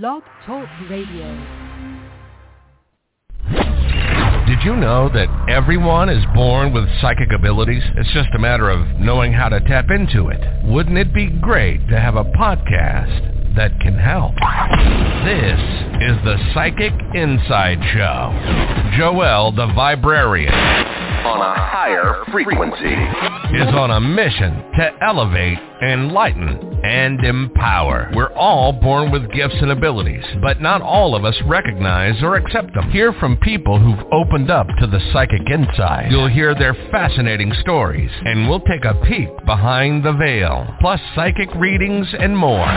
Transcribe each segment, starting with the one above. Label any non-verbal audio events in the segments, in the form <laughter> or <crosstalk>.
Blog Talk Radio. Did you know that everyone is born with psychic abilities? It's just a matter of knowing how to tap into it. Wouldn't it be great to have a podcast that can help? This is the Psychic Inside Show. Joelle the Viberarian on a higher frequency is on a mission to elevate, enlighten, and empower. We're all born with gifts and abilities, but not all of us recognize or accept them. Hear from people who've opened up to the psychic inside. You'll hear their fascinating stories, and we'll take a peek behind the veil, plus psychic readings and more.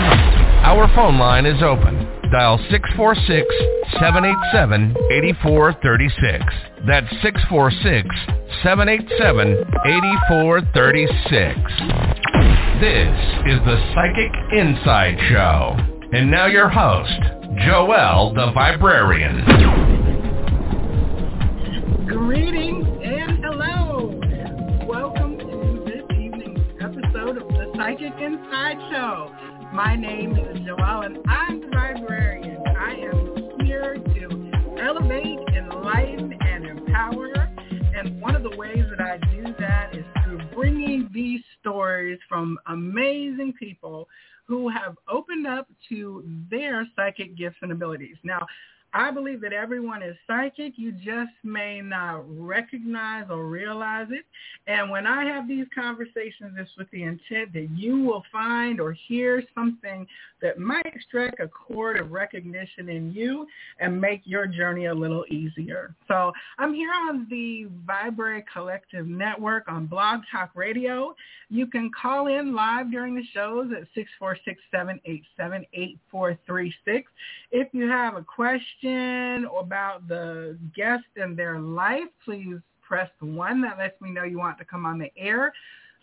Our phone line is open. Dial 646-787-8436. That's 646-787-8436. This is the Psychic Inside Show. And now your host, Joelle the Viberarian. Greetings and hello. Welcome to this evening's episode of the Psychic Inside Show. My name is Joelle and I'm the Viberarian. I am here to elevate, enlighten, and empower. And one of the ways that I do that is bringing these stories from amazing people who have opened up to their psychic gifts and abilities. Now, I believe that everyone is psychic. You just may not recognize or realize it. And when I have these conversations, it's with the intent that you will find or hear something that might strike a chord of recognition in you and make your journey a little easier. So I'm here on the Viberary Collective Network on Blog Talk Radio. You can call in live during the shows at 646-787-8436. If you have a question about the guest and their life, please press one. That lets me know you want to come on the air.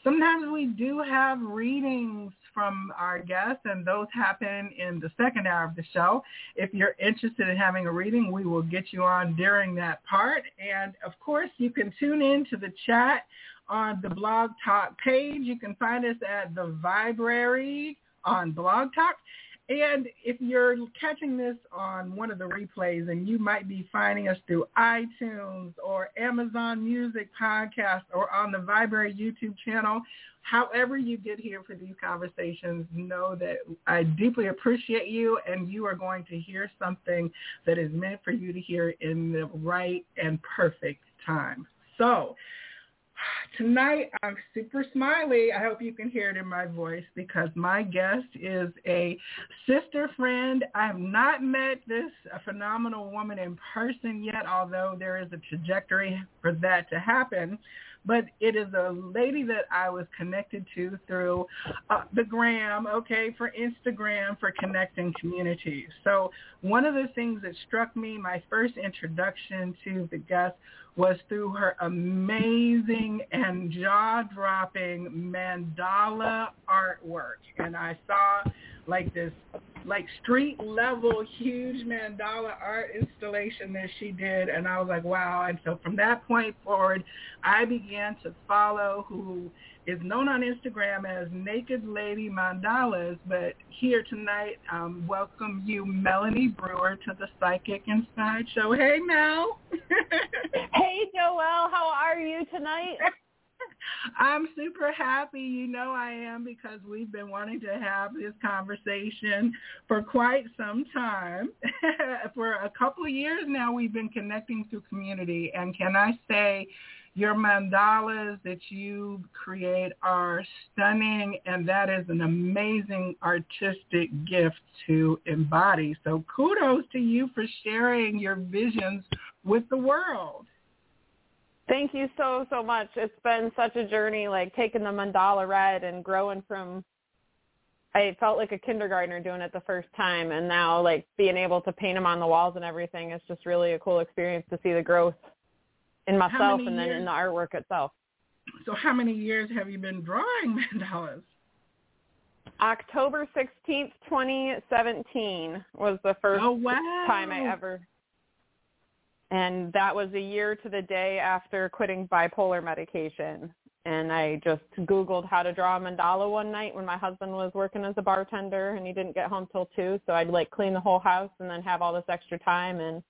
Sometimes we do have readings from our guests, and those happen in the second hour of the show. If you're interested in having a reading, we will get you on during that part. And of course, you can tune in to the chat on the Blog Talk page. You can find us at the Viberary on Blog Talk. And if you're catching this on one of the replays and you might be finding us through iTunes or Amazon Music Podcast or on the Viberary YouTube channel, however you get here for these conversations, know that I deeply appreciate you and you are going to hear something that is meant for you to hear in the right and perfect time. So Tonight, I'm super smiley. I hope you can hear it in my voice because my guest is a sister friend. I have not met this phenomenal woman in person yet, although there is a trajectory for that to happen but it is a lady that I was connected to through uh, the gram, okay, for Instagram for connecting communities. So one of the things that struck me, my first introduction to the guest was through her amazing and jaw-dropping mandala artwork. And I saw like this like street level huge mandala art installation that she did. And I was like wow. And so from that point forward I began to follow who is known on Instagram as Naked Lady Mandalas. But here tonight um welcome you Melanie Brewer to the Psychic Inside show. Hey Mel. <laughs> Hey Joelle. How are you tonight <laughs> I'm super happy. You know I am because we've been wanting to have this conversation for quite some time. <laughs> for a couple of years now, we've been connecting through community. And can I say, your mandalas that you create are stunning and that is an amazing artistic gift to embody. So kudos to you for sharing your visions with the world. Thank you so, so much. It's been such a journey, like taking the mandala red and growing from, I felt like a kindergartner doing it the first time. And now like being able to paint them on the walls and everything is just really a cool experience to see the growth in myself and then years? in the artwork itself. So how many years have you been drawing <laughs> mandalas? October 16th, 2017 was the first oh, wow. time I ever and that was a year to the day after quitting bipolar medication. and I just Googled how to draw a mandala one night when my husband was working as a bartender and he didn't get home till two. So I'd like clean the whole house and then have all this extra time and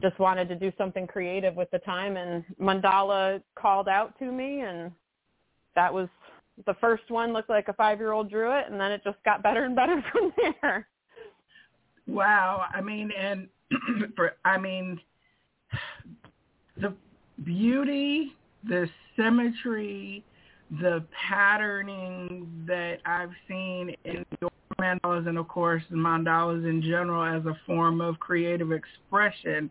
just wanted to do something creative with the time and mandala called out to me and that was the first one looked like a five year old drew it and then it just got better and better <laughs> from there. Wow. I mean and <clears throat> for I mean the beauty the symmetry, the patterning that I've seen in your mandalas and of course mandalas in general as a form of creative expression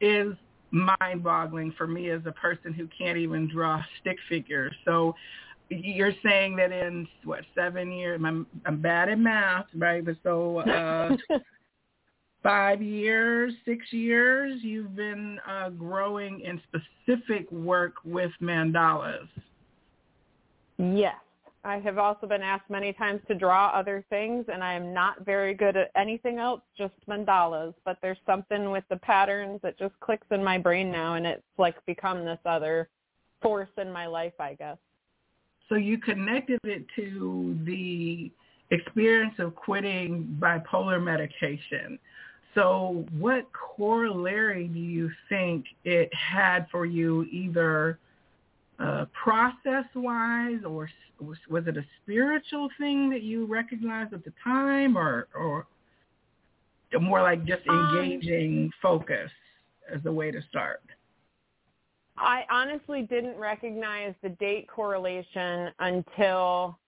is mind-boggling for me as a person who can't even draw stick figures. So you're saying that in what seven years? I'm, I'm bad at math, right? But so uh, <laughs> five years, six years, you've been uh, growing in specific work with mandalas. Yes. I have also been asked many times to draw other things, and I am not very good at anything else, just mandalas. But there's something with the patterns that just clicks in my brain now, and it's like become this other force in my life, I guess. So you connected it to the experience of quitting bipolar medication. So what corollary do you think it had for you either uh, process-wise or was, it a spiritual thing that you recognized at the time or, or more like just um, engaging um, focus as a way to start? I honestly didn't recognize the date correlation until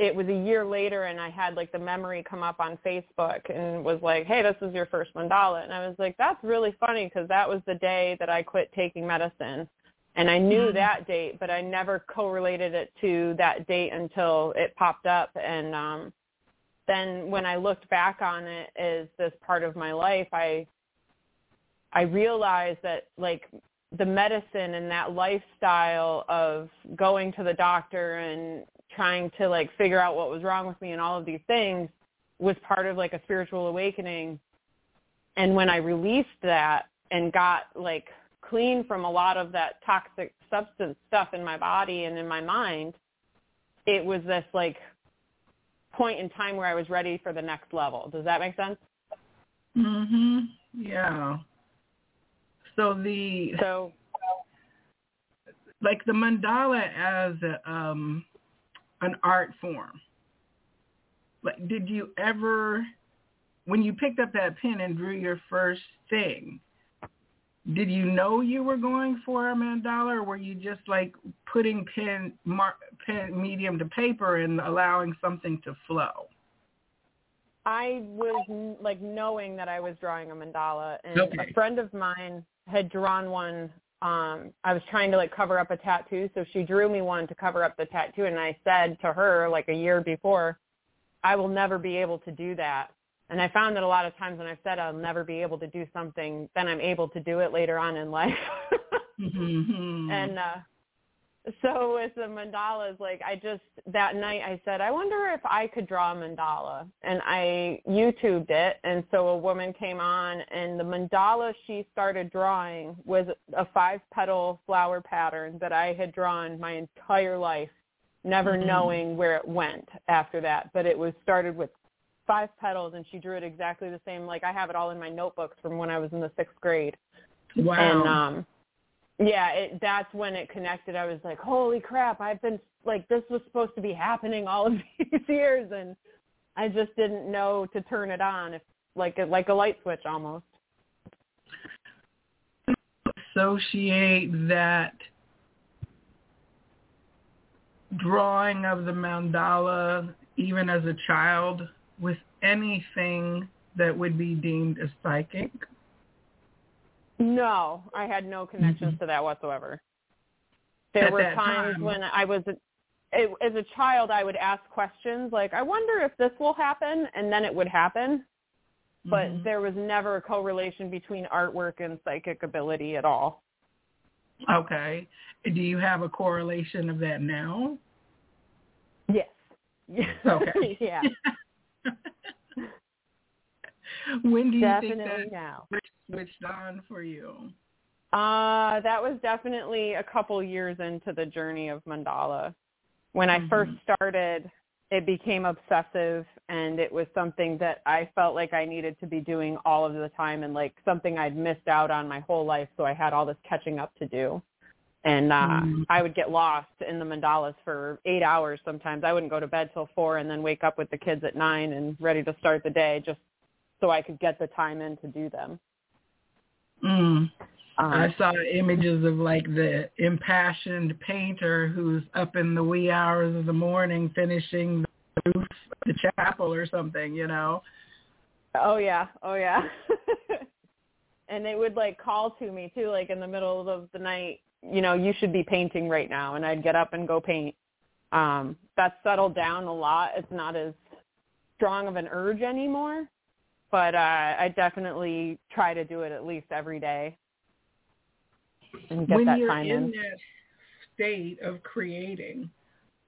it was a year later and I had like the memory come up on Facebook and was like, hey, this is your first mandala. And I was like, that's really funny because that was the day that I quit taking medicine. And I knew mm-hmm. that date, but I never correlated it to that date until it popped up. And um, then when I looked back on it as this part of my life, I I realized that like the medicine and that lifestyle of going to the doctor and trying to like figure out what was wrong with me and all of these things was part of like a spiritual awakening. And when I released that and got like clean from a lot of that toxic substance stuff in my body and in my mind, it was this like point in time where I was ready for the next level. Does that make sense? Mhm. Yeah. So the so like the mandala as a, um an art form. Like, did you ever, when you picked up that pen and drew your first thing, did you know you were going for a mandala, or were you just like putting pen, mar- pen medium to paper and allowing something to flow? I was like knowing that I was drawing a mandala, and okay. a friend of mine had drawn one um I was trying to like cover up a tattoo, so she drew me one to cover up the tattoo and I said to her like a year before, I will never be able to do that. And I found that a lot of times when I've said I'll never be able to do something, then I'm able to do it later on in life. <laughs> mm-hmm. And uh <laughs> so with the mandalas, like I just that night I said, I wonder if I could draw a mandala, and I YouTubed it, and so a woman came on, and the mandala she started drawing was a five petal flower pattern that I had drawn my entire life, never mm-hmm. knowing where it went after that, but it was started with five petals, and she drew it exactly the same. Like I have it all in my notebooks from when I was in the sixth grade. Wow. And um yeah, it, that's when it connected. I was like, holy crap, I've been like, this was supposed to be happening all of <laughs> these years, and I just didn't know to turn it on, if like a, like a light switch almost. Associate that drawing of the mandala, even as a child, with anything that would be deemed as psychic? No, I had no connections mm-hmm. to that whatsoever. There At were times time. when I was it, as a child, I would ask questions like, "I wonder if this will happen," and then it would happen. But mm-hmm. there was never a correlation between artwork and psychic ability at all. Okay. Do you have a correlation of that now? Yes. Okay. <laughs> yeah. <laughs> when do you Definitely think that now. Switched on for you? Uh, that was definitely a couple years into the journey of mandala. When I mm-hmm. first started, it became obsessive and it was something that I felt like I needed to be doing all of the time and like something I'd missed out on my whole life. So I had all this catching up to do. And uh, mm. I would get lost in the mandalas for eight hours sometimes. I wouldn't go to bed till four and then wake up with the kids at nine and ready to start the day just so I could get the time in to do them. Mm. Um, I saw images of like the impassioned painter who's up in the wee hours of the morning finishing the roof of the chapel or something, you know. Oh yeah, oh yeah. <laughs> and they would like call to me too, like in the middle of the night, you know, you should be painting right now, and I'd get up and go paint. Um, that's settled down a lot. It's not as strong of an urge anymore, but uh, I definitely try to do it at least every day and get when that you're time in. in. that state of creating,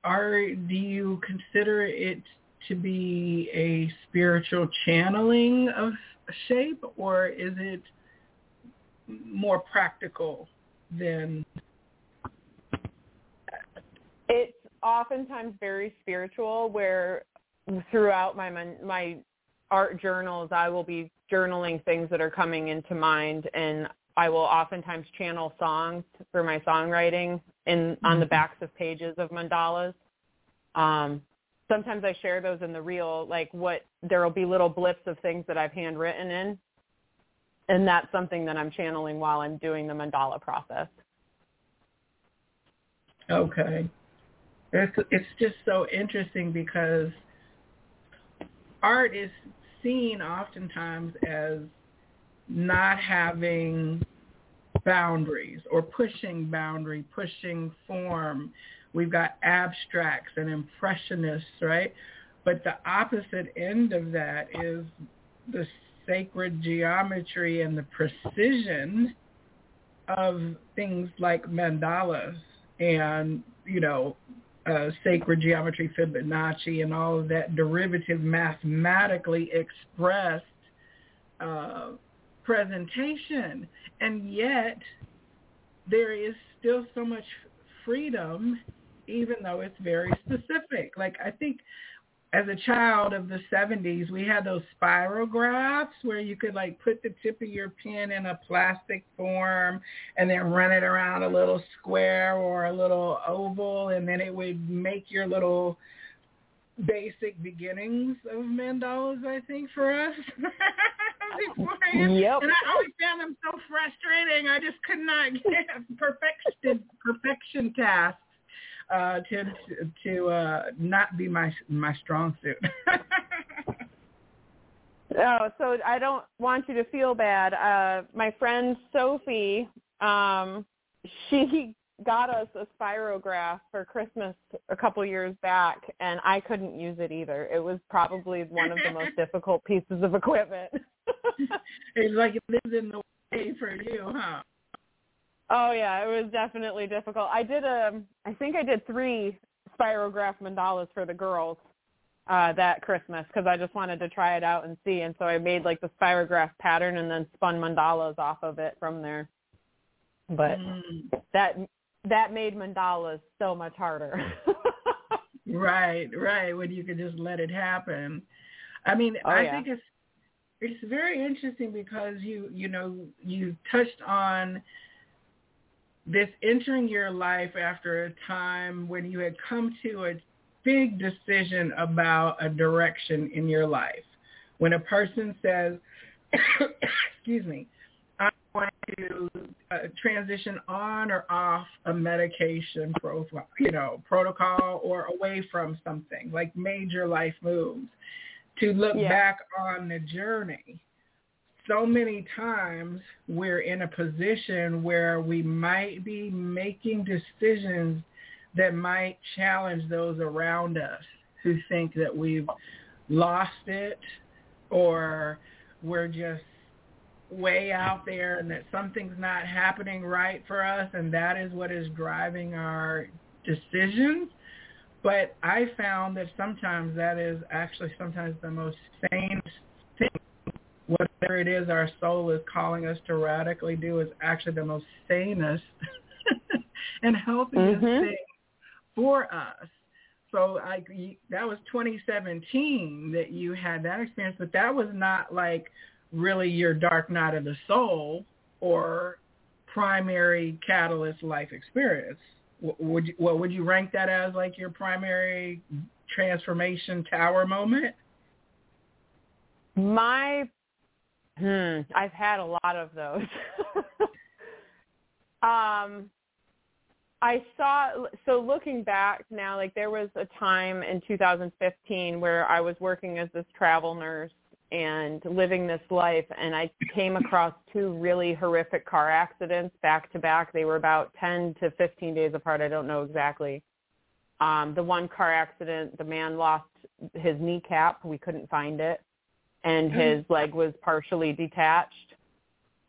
are do you consider it to be a spiritual channeling of shape, or is it more practical than? It's oftentimes very spiritual, where throughout my my art journals, I will be journaling things that are coming into mind, and I will oftentimes channel songs for my songwriting in on the mm-hmm. backs of pages of mandalas. Um, sometimes I share those in the reel, like what there will be little blips of things that I've handwritten in, and that's something that I'm channeling while I'm doing the mandala process. Okay, it's it's just so interesting because art is seen oftentimes as not having boundaries or pushing boundary, pushing form. We've got abstracts and impressionists, right? But the opposite end of that is the sacred geometry and the precision of things like mandalas and, you know, uh, sacred geometry, Fibonacci, and all of that derivative mathematically expressed uh, presentation. And yet there is still so much freedom, even though it's very specific. Like I think as a child of the 70s, we had those spirographs where you could like put the tip of your pen in a plastic form and then run it around a little square or a little oval and then it would make your little basic beginnings of mandalas, I think, for us. <laughs> Yep. And I always found them so frustrating. I just could not get perfection perfection tasks uh, to to uh, not be my my strong suit. <laughs> oh, so I don't want you to feel bad. Uh, my friend Sophie, um, she got us a spirograph for Christmas a couple years back, and I couldn't use it either. It was probably one of the <laughs> most difficult pieces of equipment. <laughs> it's like it lives in the way for you, huh? Oh yeah, it was definitely difficult. I did a, um, I think I did three spirograph mandalas for the girls uh that Christmas because I just wanted to try it out and see, and so I made like the spirograph pattern and then spun mandalas off of it from there. But mm. that that made mandalas so much harder. <laughs> right, right. When you could just let it happen. I mean, oh, I yeah. think it's it's very interesting because you you know you touched on this entering your life after a time when you had come to a big decision about a direction in your life. When a person says, <coughs> excuse me, I'm going to uh, transition on or off a medication profile, you know, protocol or away from something like major life moves to look yeah. back on the journey so many times we're in a position where we might be making decisions that might challenge those around us who think that we've lost it or we're just way out there and that something's not happening right for us and that is what is driving our decisions. But I found that sometimes that is actually sometimes the most sane whether it is our soul is calling us to radically do is actually the most sanest <laughs> and healthiest Mhm. thing for us. So I that was 2017 that you had that experience, but that was not like really your dark night of the soul or primary catalyst life experience. Would you, what would you rank that as like your primary transformation tower moment? My, hmm, I've had a lot of those. <laughs> um, I saw, so looking back now, like there was a time in 2015 where I was working as this travel nurse and living this life and I came across two really horrific car accidents back to back. They were about 10 to 15 days apart. I don't know exactly. Um, the one car accident, the man lost his kneecap. We couldn't find it and his leg was partially detached.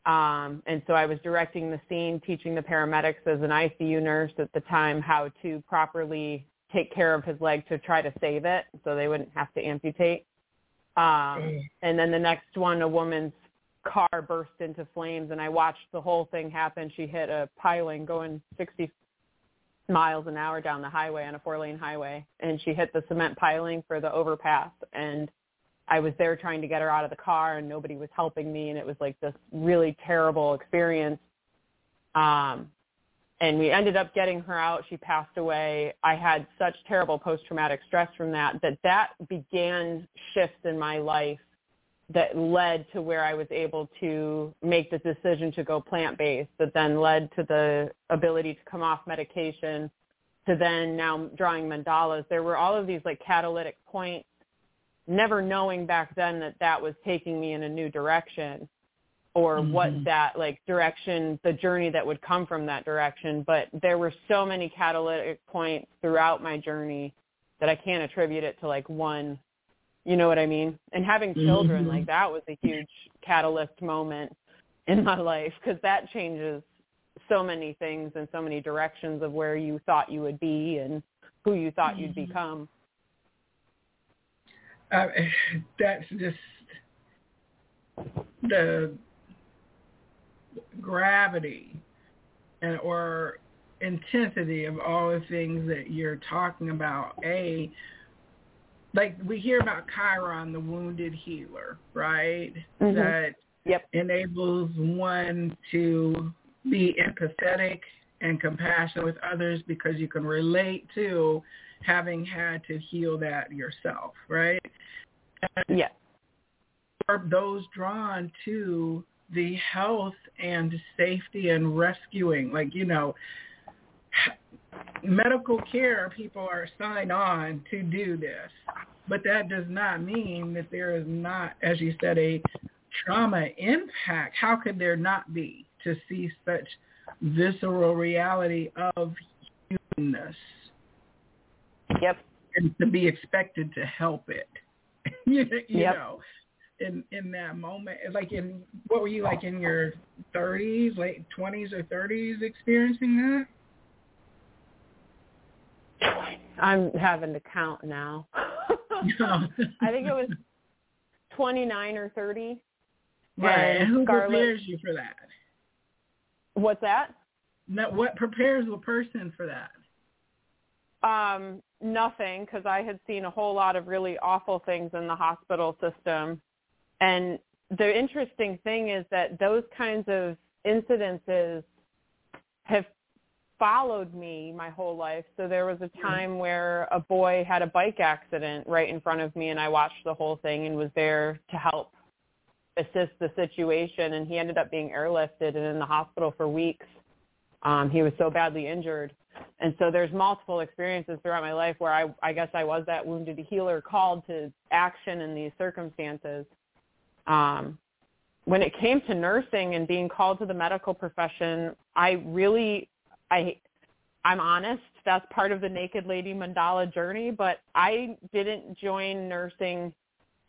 Um, and so I was directing the scene, teaching the paramedics as an ICU nurse at the time how to properly take care of his leg to try to save it so they wouldn't have to amputate. Um, and then the next one, a woman's car burst into flames and I watched the whole thing happen. She hit a piling going 60 miles an hour down the highway on a four lane highway and she hit the cement piling for the overpass and I was there trying to get her out of the car and nobody was helping me and it was like this really terrible experience. Um and we ended up getting her out. She passed away. I had such terrible post-traumatic stress from that that that began shifts in my life that led to where I was able to make the decision to go plant-based that then led to the ability to come off medication to then now drawing mandalas. There were all of these like catalytic points never knowing back then that that was taking me in a new direction or Mhm. what that like direction the journey that would come from that direction but there were so many catalytic points throughout my journey that I can't attribute it to like one you know what I mean and having children Mhm. like that was a huge catalyst moment in my life because that changes so many things and so many directions of where you thought you would be and who you thought you'd Mhm. become uh, <laughs> that's just the gravity and or intensity of all the things that you're talking about. A like we hear about Chiron, the wounded healer, right? Mhm. That Yep. enables one to be empathetic and compassionate with others because you can relate to having had to heal that yourself, right? Yes. Are those drawn to the health and safety and rescuing, like, you know, medical care, people are signed on to do this. But that does not mean that there is not, as you said, a trauma impact. How could there not be to see such visceral reality of humanness Yep. and to be expected to help it? <laughs> you you Yep. know, in in that moment, like in what were you like in your 30s, late 20s or 30s, experiencing that? I'm having to count now. <laughs> I think it was 29 or 30. right. and who Scarlett- prepares you for that? What's that? No, what prepares a person for that? Um, nothing, because I had seen a whole lot of really awful things in the hospital system. And the interesting thing is that those kinds of incidences have followed me my whole life. So there was a hmm. time where a boy had a bike accident right in front of me and I watched the whole thing and was there to help assist the situation and he ended up being airlifted and in the hospital for weeks. Um, he was so badly injured. And so there's multiple experiences throughout my life where I, I guess I was that wounded healer called to action in these circumstances. Um, when it came to nursing and being called to the medical profession, I really, I, I'm honest. That's part of the Naked Lady Mandala journey. But I didn't join nursing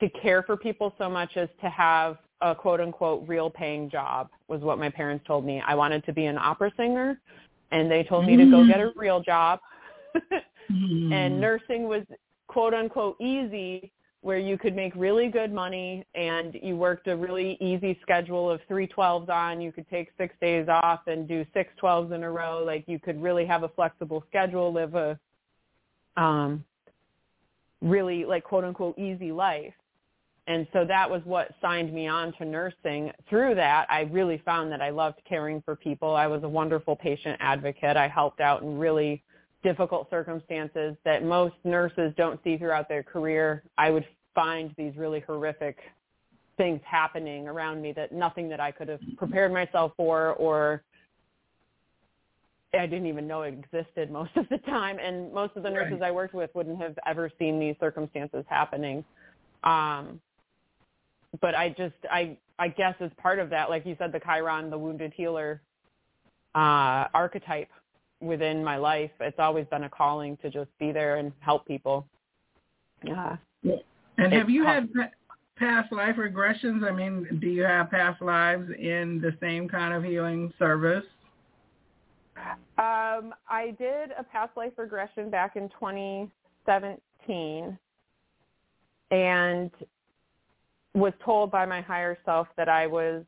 to care for people so much as to have a quote unquote real paying job was what my parents told me. I wanted to be an opera singer and they told me to go get a real job. Mm-hmm. <laughs> and nursing was quote unquote easy where you could make really good money and you worked a really easy schedule of three twelves on. You could take six days off and do six twelves in a row. Like you could really have a flexible schedule, live a um, really like quote unquote easy life. And so that was what signed me on to nursing. Through that, I really found that I loved caring for people. I was a wonderful patient advocate. I helped out in really difficult circumstances that most nurses don't see throughout their career. I would find these really horrific things happening around me that nothing that I could have prepared myself for or I didn't even know it existed most of the time and most of the nurses. I worked with wouldn't have ever seen these circumstances happening. Um but I just I I guess as part of that, like you said, the Chiron, the wounded healer uh, archetype within my life, it's always been a calling to just be there and help people. Yeah. And have you had past life regressions? I mean, do you have past lives in the same kind of healing service? Um, I did a past life regression back in 2017, and was told by my higher self that I was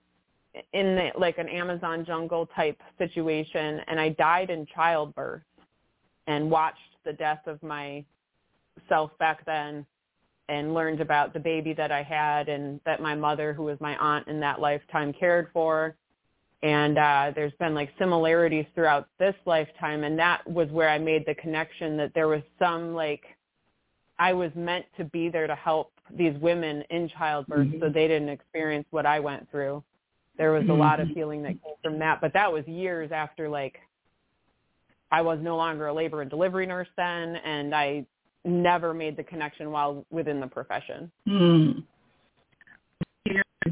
in the, like an Amazon jungle type situation and I died in childbirth and watched the death of my self back then and learned about the baby that I had and that my mother who was my aunt in that lifetime cared for. And uh there's been like similarities throughout this lifetime and that was where I made the connection that there was some like I was meant to be there to help these women in childbirth mm-hmm. so they didn't experience what I went through. There was a mm-hmm. lot of healing that came from that, but that was years after like I was no longer a labor and delivery nurse then and I never made the connection while within the profession. Mm.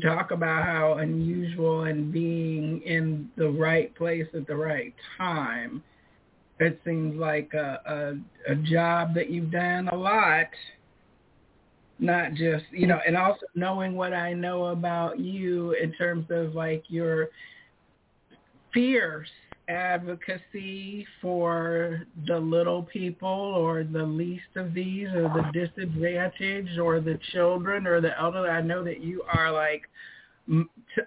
Talk about how unusual and being in the right place at the right time. It seems like a, a, a job that you've done a lot not just you know and also knowing what i know about you in terms of like your fierce advocacy for the little people or the least of these or the disadvantaged or the children or the elderly i know that you are like t-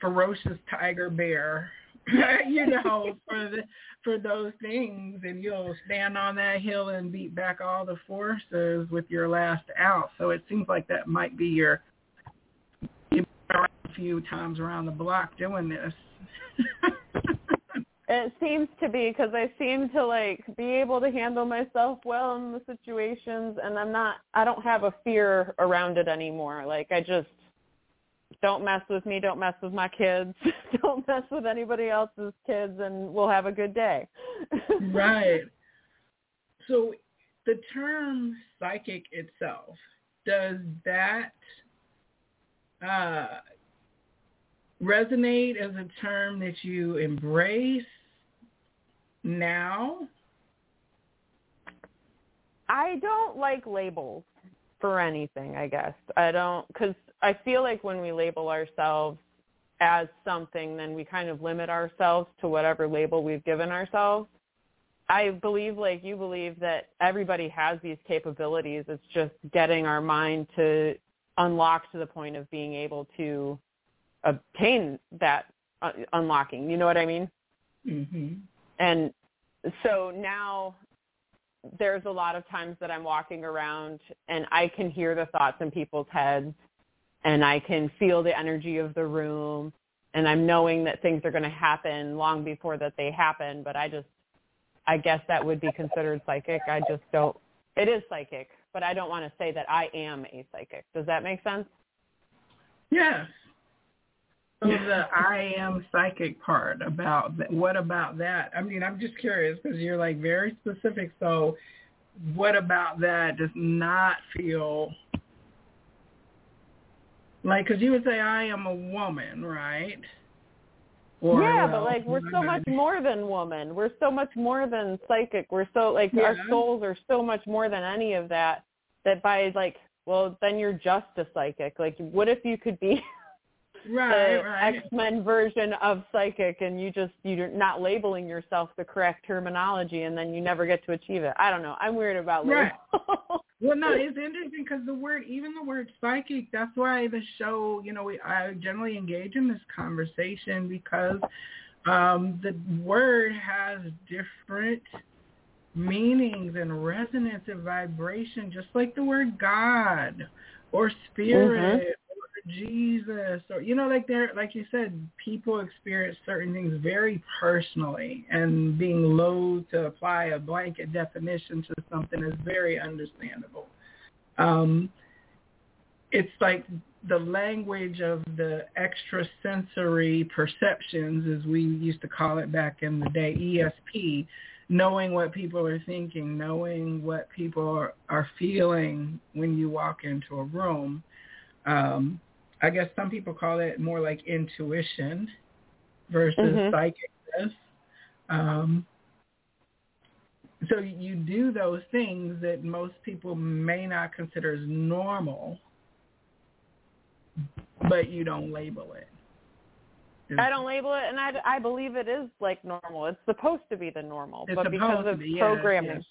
ferocious tiger bear <laughs> you know for the for those things and you'll stand on that hill and beat back all the forces with your last out. So it seems like that might be your you a few times around the block doing this. <laughs> it seems to be because I seem to like be able to handle myself well in the situations and I'm not I don't have a fear around it anymore. Like I just don't mess with me, don't mess with my kids, <laughs> don't mess with anybody else's kids, and we'll have a good day. right. <laughs> So the term psychic itself, does that uh, resonate as a term that you embrace now? I don't like labels for anything, I guess. I don't, because I feel like when we label ourselves as something, then we kind of limit ourselves to whatever label we've given ourselves. I believe, like you believe, that everybody has these capabilities. It's just getting our mind to unlock to the point of being able to obtain that uh, unlocking. You know what I mean? Mm-hmm. And so now there's a lot of times that I'm walking around and I can hear the thoughts in people's heads and I can feel the energy of the room and I'm knowing that things are going to happen long before that they happen, but I just I guess that would be considered psychic. I just don't it is psychic, but I don't want to say that I am a psychic. Does that make sense? Yes. So <laughs> the I am psychic part about what about that? I mean, I'm just curious because you're like very specific. So what about that does not feel like, because you would say, I am a woman, right? Or, yeah, but like we're so much more than woman. We're so much more than psychic. We're so like yeah. our souls are so much more than any of that. That by like, well, then you're just a psychic. Like, what if you could be <laughs> right, the right. X Men version of psychic, and you just you're not labeling yourself the correct terminology, and then you never get to achieve it. I don't know. I'm weird about labels. Right. <laughs> Well, no, it's interesting because the word, even the word psychic, that's why the show, you know, we, I generally engage in this conversation because um, the word has different meanings and resonance and vibration, just like the word God or spirit mm-hmm. or Jesus or you know, like there, like you said, people experience certain things very personally, and being loath to apply a blanket definition to something is very understandable. Um, it's like the language of the extrasensory perceptions, as we used to call it back in the day, ESP, knowing what people are thinking, knowing what people are, are feeling when you walk into a room. Um, I guess some people call it more like intuition versus mm-hmm. psychicness. Um, so you do those things that most people may not consider as normal, but you don't label it. I don't label it, and I, I believe it is like normal. It's supposed to be the normal, it's but because of be, programming, yes.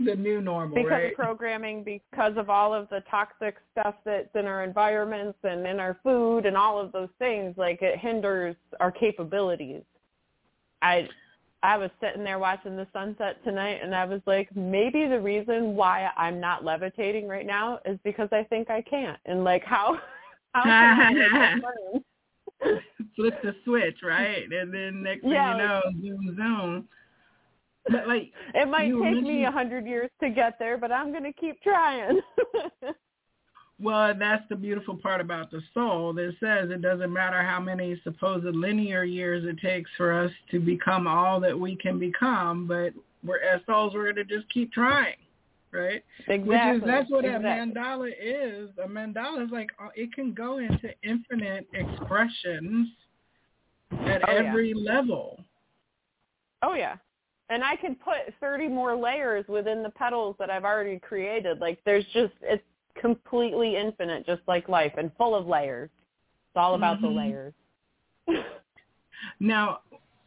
The new normal, because right? of programming, because of all of the toxic stuff that's in our environments and in our food and all of those things, like it hinders our capabilities. I I was sitting there watching the sunset tonight, and I was like, maybe the reason why I'm not levitating right now is because I think I can't, and like how <laughs> how can I <laughs> flip the switch, right? And then next yeah, thing you know, zoom, zoom. But like, it might take me a hundred years to get there, but I'm going to keep trying. <laughs> well, that's the beautiful part about the soul that says it doesn't matter how many supposed linear years it takes for us to become all that we can become, but we're as souls, we're going to just keep trying right? Exactly. Which is that's what exactly. a mandala is. A mandala is like uh, it can go into infinite expressions at oh, every yeah. level. Oh yeah. And I could put 30 more layers within the petals that I've already created. Like there's just it's completely infinite just like life and full of layers. It's all about mm-hmm. the layers. <laughs> now,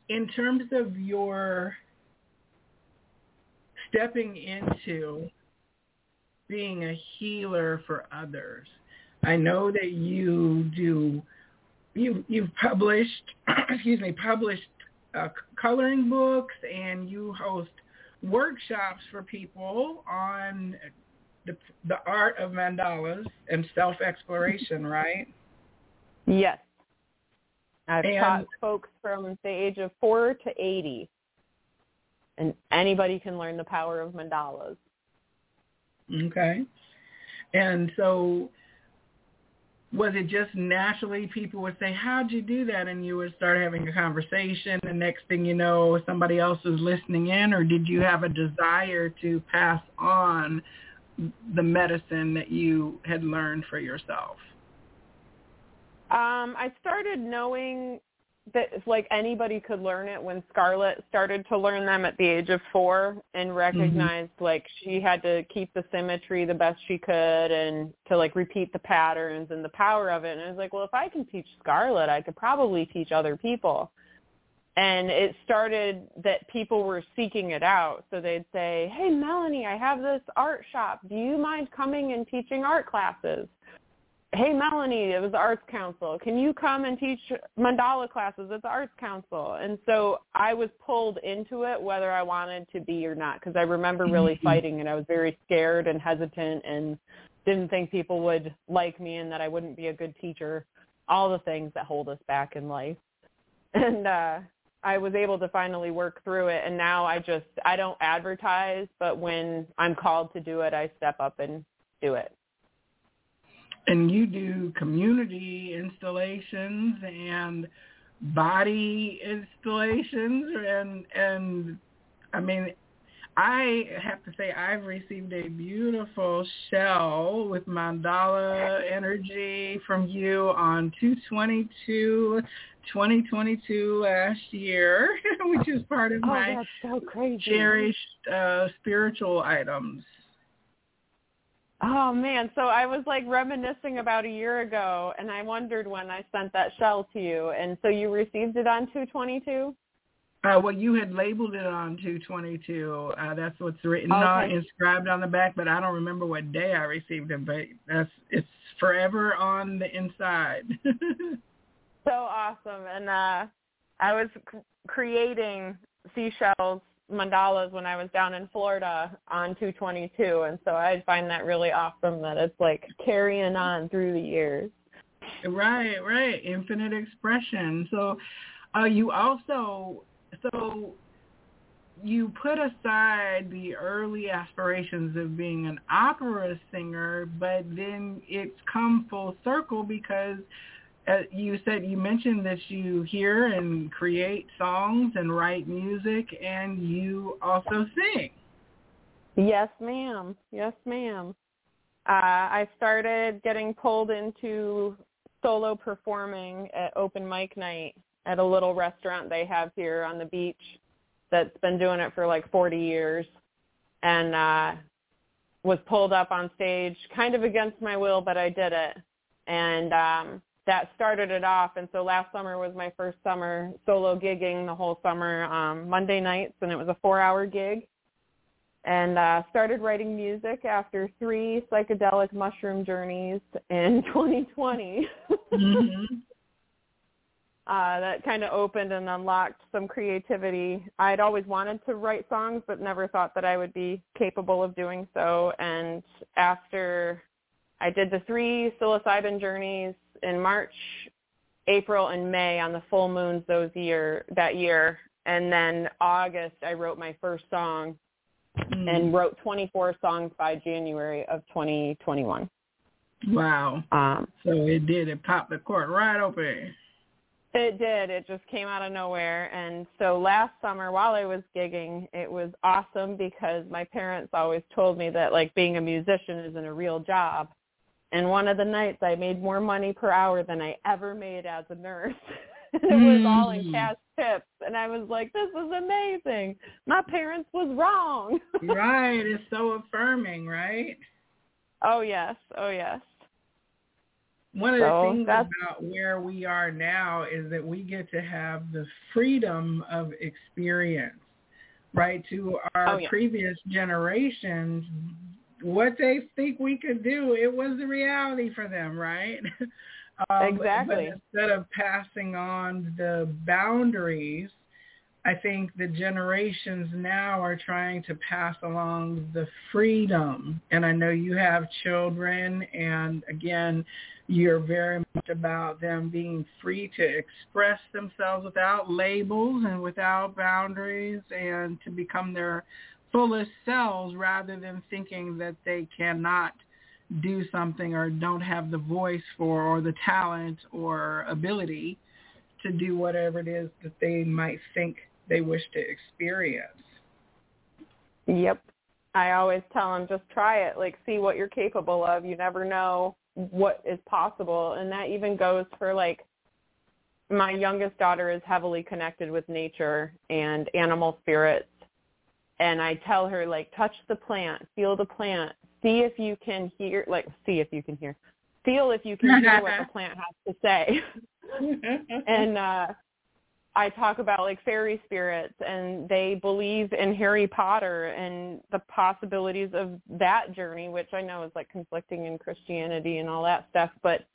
in terms of your stepping into being a healer for others. I know that you do you you've published <clears throat> excuse me published uh, coloring books and you host workshops for people on the the art of mandalas and self exploration, <laughs> right? Yes. I've and, taught folks from the age of four to eighty and anybody can learn the power of mandalas. Okay. And so was it just naturally people would say, how'd you do that? And you would start having a conversation. The next thing you know, somebody else is listening in, or did you have a desire to pass on the medicine that you had learned for yourself? Um, I started knowing that like anybody could learn it when Scarlett started to learn them at the age of four and mm-hmm. recognized mm-hmm. like she had to keep the symmetry the best she could and to like repeat the patterns and the power of it. And I was like, well, if I can teach Scarlett, I could probably teach other people. And it started that people were seeking it out. So they'd say, hey, Melanie, I have this art shop. Do you mind coming and teaching art classes? Hey Melanie, it was the Arts Council. Can you come and teach mandala classes at the Arts Council? And so I was pulled into it whether I wanted to be or not because I remember really mm-hmm. fighting and I was very scared and hesitant and didn't think people would like me and that I wouldn't be a good teacher. All the things that hold us back in life. <laughs> And uh I was able to finally work through it and now I just I don't advertise, but when I'm called to do it, I step up and do it and you do community installations and body installations and and I mean I have to say I've received a beautiful shell with mandala energy from you on 222 2022 last year, <laughs> which is part of oh, my so cherished uh, spiritual items. Oh man, so I was like reminiscing about a year ago and I wondered when I sent that shell to you and so you received it on 222? Uh, well, you had labeled it on 222. Uh, that's what's written okay. on, inscribed on the back, but I don't remember what day I received it. But that's it's forever on the inside. <laughs> so awesome, and uh, I was c- creating seashells mandalas when I was down in Florida on 222, and so I find that really awesome that it's like carrying on through the years. Right, right. Infinite expression. So, uh, you also so you put aside the early aspirations of being an opera singer, but then it's come full circle because uh, you said you mentioned that you hear and create songs and write music and you also sing. Yes, ma'am. Yes, ma'am. Uh, I started getting pulled into solo performing at open mic night at a little restaurant they have here on the beach that's been doing it for like 40 years and uh was pulled up on stage kind of against my will but I did it and um that started it off and so last summer was my first summer solo gigging the whole summer um Monday nights and it was a 4-hour gig and uh started writing music after three psychedelic mushroom journeys in <laughs> 2020 mm-hmm uh, that kind of opened and unlocked some creativity. I'd always wanted to write songs, but never thought that I would be capable of doing so. And after I did the three psilocybin journeys in March, April, and May on the full moons those year that year, and then August I wrote my first song, mm. and wrote 24 songs by January of 2021. Wow! Um, so it did. It popped the court right open. It did. It just came out of nowhere. And so last summer while I was gigging, it was awesome because my parents always told me that like being a musician isn't a real job. And one of the nights I made more money per hour than I ever made as a nurse. and <laughs> it was all in mm. cash tips. And I was like, this is amazing. My parents was wrong. <laughs> right. It's so affirming, right? Oh, yes. Oh, yes. One of the things that's... about where we are now is that we get to have the freedom of experience, right? To our oh, yeah. previous generations, what they think we could do, it was the reality for them, right? <laughs> um, exactly. Instead of passing on the boundaries, I think the generations now are trying to pass along the freedom. And I know you have children, and again, you're very much about them being free to express themselves without labels and without boundaries and to become their fullest selves rather than thinking that they cannot do something or don't have the voice for or the talent or ability to do whatever it is that they might think they wish to experience. Yep. I always tell them just try it, like see what you're capable of. You never know what is possible and that even goes for like my youngest daughter is heavily connected with nature and animal spirits and I tell her like touch the plant, feel the plant, see if you can hear like see if you can hear. Feel if you can hear what the <laughs> plant has to say. <laughs> and uh I talk about like fairy spirits and they believe in Harry Potter and the possibilities of that journey, which I know is like conflicting in Christianity and all that stuff, but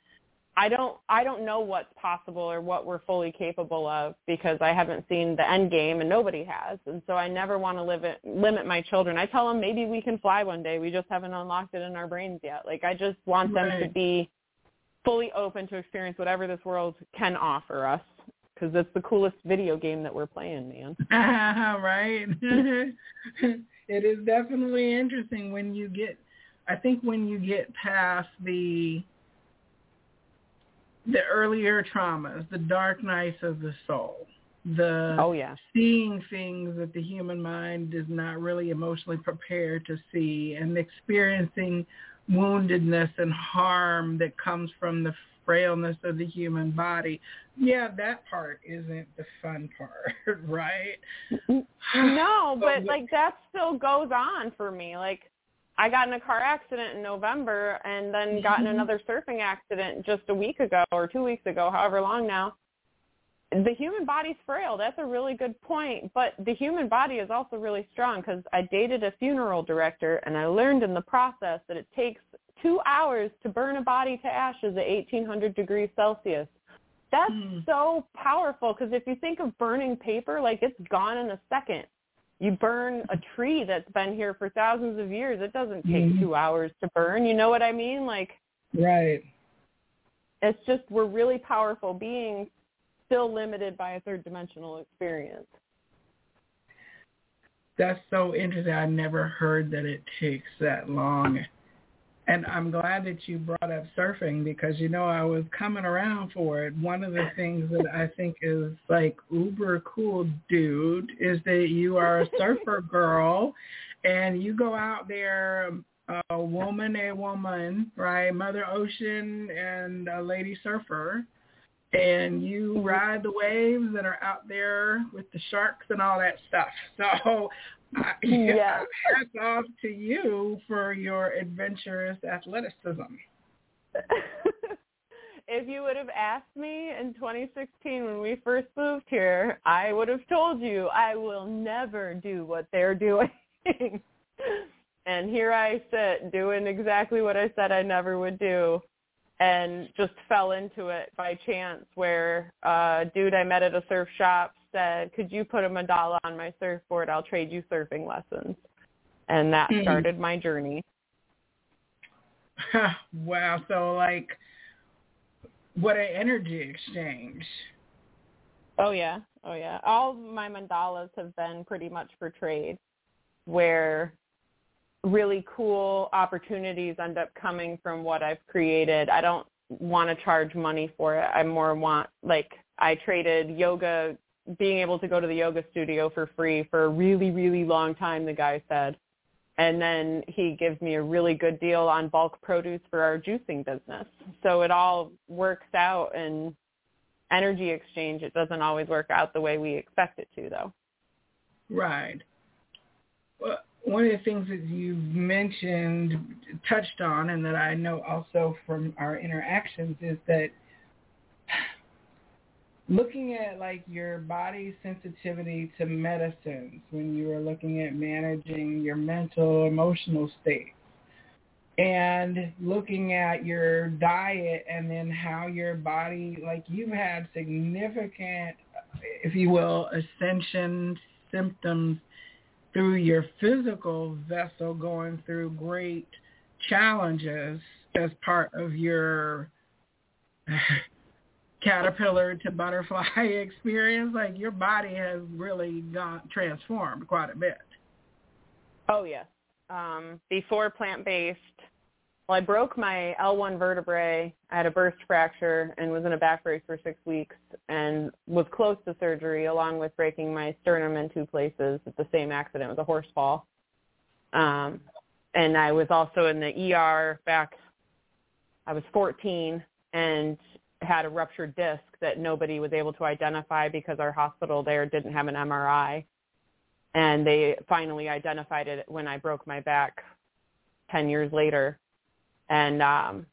I don't I don't know what's possible or what we're fully capable of because I haven't seen the end game and nobody has. And so I never want to limit my children. I tell them maybe we can fly one day. We just haven't unlocked it in our brains yet. Like I just want them to be fully open to experience whatever this world can offer us because it's the coolest video game that we're playing, man. <laughs> right. <laughs> it is definitely interesting when you get. I think when you get past the the earlier traumas, the dark nights of the soul, the oh yeah seeing things that the human mind is not really emotionally prepared to see, and experiencing woundedness and harm that comes from the frailness of the human body. Yeah, that part isn't the fun part, <laughs> right? No, <laughs> but like that still goes on for me. Like I got in a car accident in November and then got in Mhm. another surfing accident just a week ago or 2 weeks ago, however long now. the human body's frail. That's a really good point. But the human body is also really strong because I dated a funeral director and I learned in the process that it takes two hours to burn a body to ashes at 1800 degrees Celsius. That's mm. so powerful because if you think of burning paper, like it's gone in a second. You burn a tree that's been here for thousands of years. It doesn't take mm. two hours to burn. You know what I mean? Like, right. It's just we're really powerful beings, still limited by a third dimensional experience. That's so interesting. I never heard that it takes that long and I'm glad that you brought up surfing because you know I was coming around for it. One of the things that I think is like uber cool, dude, is that you are a surfer <laughs> girl, and you go out there, a woman, a woman, right, Mother Ocean, and a lady surfer, and you mm-hmm. ride the waves that are out there with the sharks and all that stuff. <laughs> So <laughs> yeah. hats off to you for your adventurous athleticism. <laughs> if you would have asked me in 2016 when we first moved here, I would have told you I will never do what they're <laughs> doing. and here I sit doing exactly what I said I never would do and just fell into it by chance where uh dude I met at a surf shop said, could you put a mandala on my surfboard? I'll trade you surfing lessons. And that mm-hmm. started my journey. <laughs> wow. So like, what an energy exchange. Oh yeah. Oh yeah. All my mandalas have been pretty much for trade where really cool opportunities end up coming from what I've created. I don't want to charge money for it. I more want like I traded yoga being able to go to the yoga studio for free for a really, really long time, the guy said. And then he gives me a really good deal on bulk produce for our juicing business. So it all works out and energy exchange, it doesn't always work out the way we expect it to though. Right. Well, one of the things that you mentioned, touched on, and that I know also from our interactions is that looking at like your body sensitivity to medicines when you were looking at managing your mental emotional state and looking at your diet and then how your body like you've had significant if you will ascension symptoms through your physical vessel going through great challenges as part of your caterpillar to butterfly <laughs> experience, like your body has really gone transformed quite a bit. Oh yes. Um, before plant based, well, I broke my L1 vertebrae. I had a burst fracture and was in a back brace for six weeks and was close to surgery along with breaking my sternum in two places at the same accident. It was a horse fall. Um, and I was also in the ER back, I was 14 and had a ruptured disc that nobody was able to identify because our hospital there didn't have an MRI. And they finally identified it when I broke my back 10 years later. And um,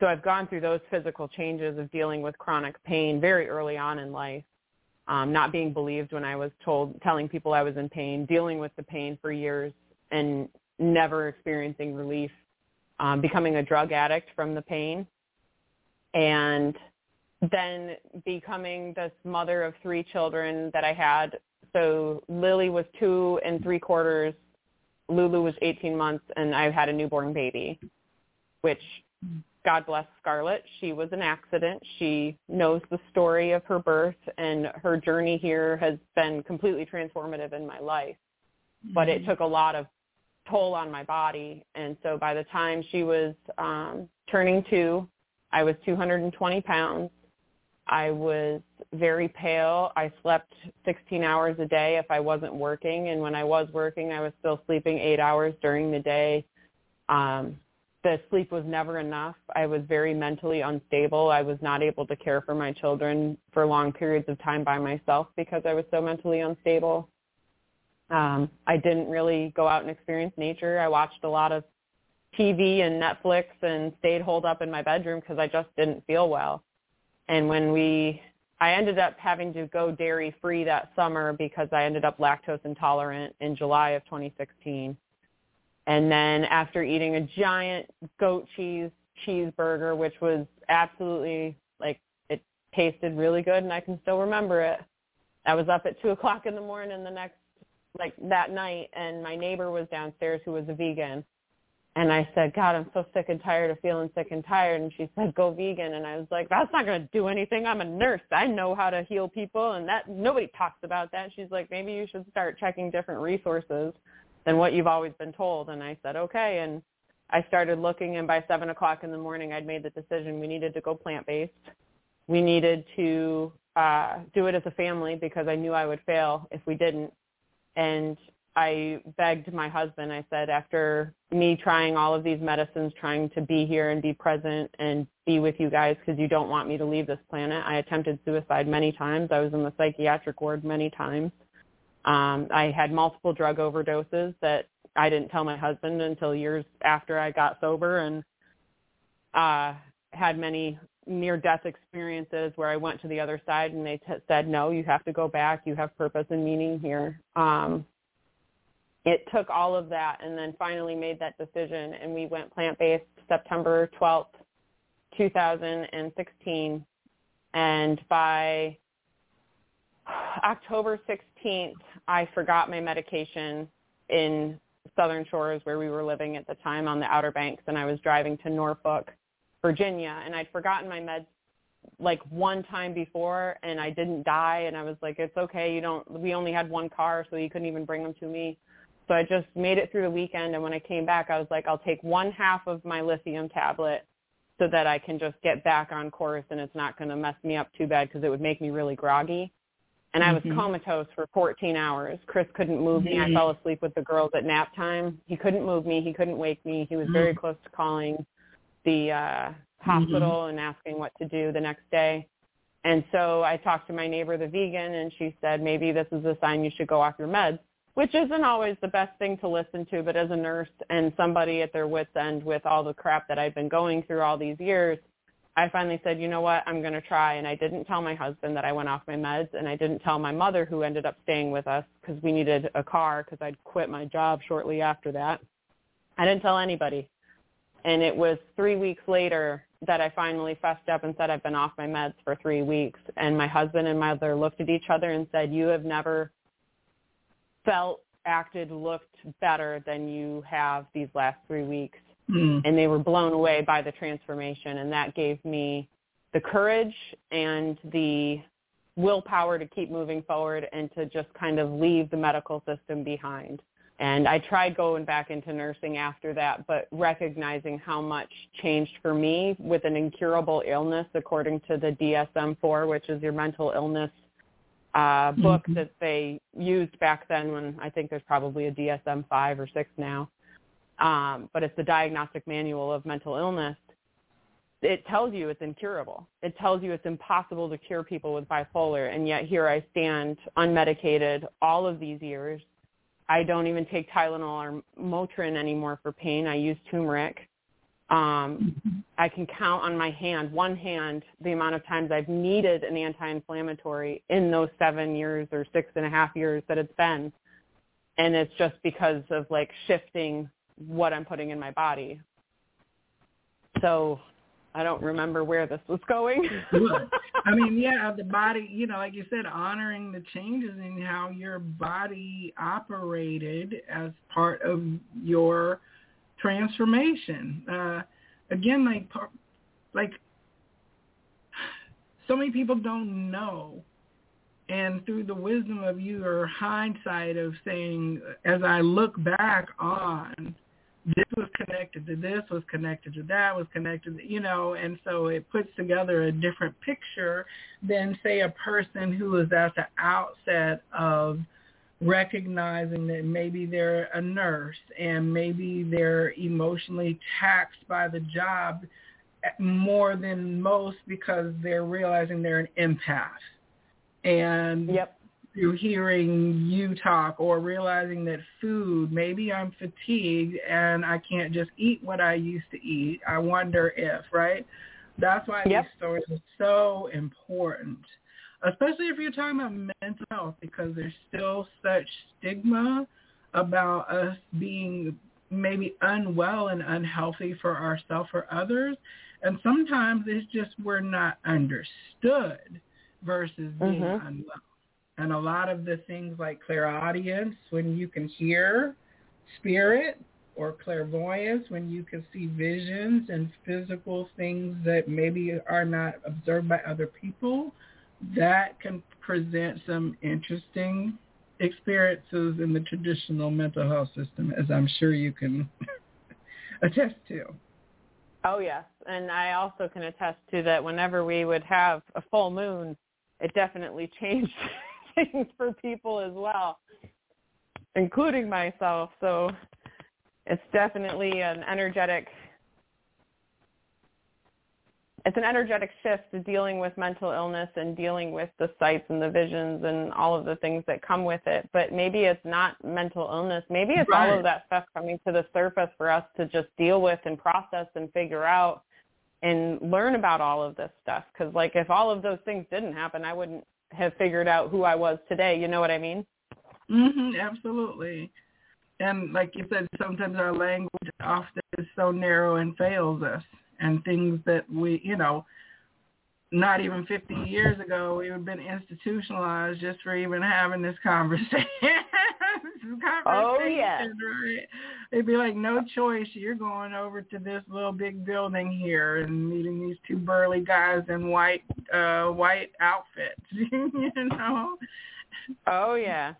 so I've gone through those physical changes of dealing with chronic pain very early on in life, um, not being believed when I was told, telling people I was in pain, dealing with the pain for years and never experiencing relief, um, becoming a drug addict from the pain and then becoming this mother of three children that I had. So Lily was two and three quarters, Lulu was 18 months, and I had a newborn baby, which God bless Scarlett. She was an accident. She knows the story of her birth, and her journey here has been completely transformative in my life. But it mm-hmm. took a lot of toll on my body, and so by the time she was um, turning two, I was 220 pounds. I was very pale. I slept 16 hours a day if I wasn't working. And when I was working, I was still sleeping eight hours during the day. Um, the sleep was never enough. I was very mentally unstable. I was not able to care for my children for long periods of time by myself because I was so mentally unstable. Um, I didn't really go out and experience nature. I watched a lot of TV and Netflix and stayed holed up in my bedroom because I just didn't feel well. And when we I ended up having to go dairy free that summer because I ended up lactose intolerant in July of 2016. And then after eating a giant goat cheese cheeseburger, which was absolutely like it tasted really good and I can still remember it. I was up at two o'clock in the morning the next like that night and my neighbor was downstairs who was a vegan and I said, God, I'm so sick and tired of feeling sick and tired. And she said, go vegan. And I was like, that's not going to do anything. I'm a nurse. I know how to heal people. And that nobody talks about that. She's like, maybe you should start checking different resources than what you've always been told. And I said, okay. And I started looking. And by seven o'clock in the morning, I'd made the decision we needed to go plant-based. We needed to uh, do it as a family because I knew I would fail if we didn't. And I begged my husband, I said, after me trying all of these medicines, trying to be here and be present and be with you guys because you don't want me to leave this planet. I attempted suicide many times. I was in the psychiatric ward many times. Um, I had multiple drug overdoses that I didn't tell my husband until years after I got sober and uh, had many near-death experiences where I went to the other side and they t- said, no, you have to go back. You have purpose and meaning here. Um, it took all of that and then finally made that decision and we went plant-based September 12th, 2016 and by October 16th I forgot my medication in Southern Shores where we were living at the time on the Outer Banks and I was driving to Norfolk, Virginia. And I'd forgotten my meds like one time before and I didn't die. And I was like it's okay. You don't we only had one car so you couldn't even bring them to me so I just made it through the weekend, and when I came back, I was like, I'll take one half of my lithium tablet so that I can just get back on course, and it's not going to mess me up too bad because it would make me really groggy. And I was mm-hmm. comatose for 14 hours. Chris couldn't move mm-hmm. me. I mm-hmm. fell asleep with the girls at nap time. He couldn't move me. He couldn't wake me. He was mm-hmm. very close to calling the uh, hospital mm-hmm. and asking what to do the next day. And so I talked to my neighbor, the vegan, and she said, maybe this is a sign you should go off your meds which isn't always the best thing to listen to, but as a nurse and somebody at their wits end with all the crap that I've been going through all these years, I finally said, you know what, I'm going to try. And I didn't tell my husband that I went off my meds, and I didn't tell my mother who ended up staying with us because we needed a car because I'd quit my job shortly after that. I didn't tell anybody. And it was three weeks later that I finally fessed up and said I've been off my meds for three weeks. And my husband and my mother looked at each other and said, you have never felt, acted, looked better than you have these last three weeks. Mm. And they were blown away by the transformation. And that gave me the courage and the willpower to keep moving forward and to just kind of leave the medical system behind. And I tried going back into nursing after that, but recognizing how much changed for me with an incurable illness according to the DSM-4, which is your mental illness uh, book mm-hmm. that they used back then when I think there's probably a DSM-5 or 6 now. Um, but it's the diagnostic manual of mental illness. It tells you it's incurable. It tells you it's impossible to cure people with bipolar. And yet here I stand unmedicated all of these years. I don't even take Tylenol or Motrin anymore for pain. I use turmeric. Um, I can count on my hand, one hand, the amount of times I've needed an anti-inflammatory in those seven years or six and a half years that it's been. And it's just because of like shifting what I'm putting in my body. So I don't remember where this was going. <laughs> I mean, yeah, the body, you know, like you said, honoring the changes in how your body operated as part of your transformation. Uh, again, like like so many people don't know. And through the wisdom of your hindsight of saying, as I look back on, this was connected to this, was connected to that, was connected, to, you know, and so it puts together a different picture than, say, a person who is at the outset of recognizing that maybe they're a nurse and maybe they're emotionally taxed by the job more than most because they're realizing they're an empath. And yep. through hearing you talk or realizing that food, maybe I'm fatigued and I can't just eat what I used to eat. I wonder if, right? That's why yep. these stories are so important especially if you're talking about mental health, because there's still such stigma about us being maybe unwell and unhealthy for ourselves or others. And sometimes it's just we're not understood versus being Mhm. unwell. And a lot of the things like clairaudience, when you can hear spirit, or clairvoyance, when you can see visions and physical things that maybe are not observed by other people, that can present some interesting experiences in the traditional mental health system, as I'm sure you can <laughs> attest to. Oh yes, and I also can attest to that. Whenever we would have a full moon, it definitely <laughs> changed things for people as well, including myself. So it's definitely an energetic it's an energetic shift to dealing with mental illness and dealing with the sights and the visions and all of the things that come with it. But maybe it's not mental illness. Maybe it's all of that stuff coming to the surface for us to just deal with and process and figure out and learn about all of this stuff. Because like if all of those things didn't happen, I wouldn't have figured out who I was today. You know what I mean? hmm absolutely. And like you said, sometimes our language often is so narrow and fails us. And things that we, you know, not even 50 years ago, we would have been institutionalized just for even having this <laughs> conversation. This Oh, conversation, yes. Right? It'd be like, no choice. You're going over to this little big building here and meeting these two burly guys in white, uh, white outfits, <laughs> you know? Oh yeah.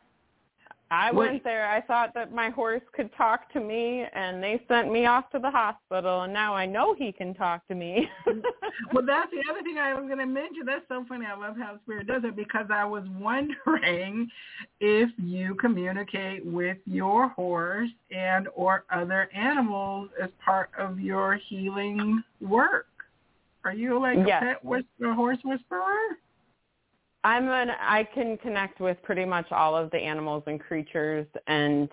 I What- went there. I thought that my horse could talk to me, and they sent me off to the hospital. And now I know he can talk to me. <laughs> well, that's the other thing I was going to mention. That's so funny. I love how spirit does it because I was wondering <laughs> if you communicate with your horse and or other animals as part of your healing work. Are you like Yes. a pet whisperer, horse whisperer? I'm an I can connect with pretty much all of the animals and creatures and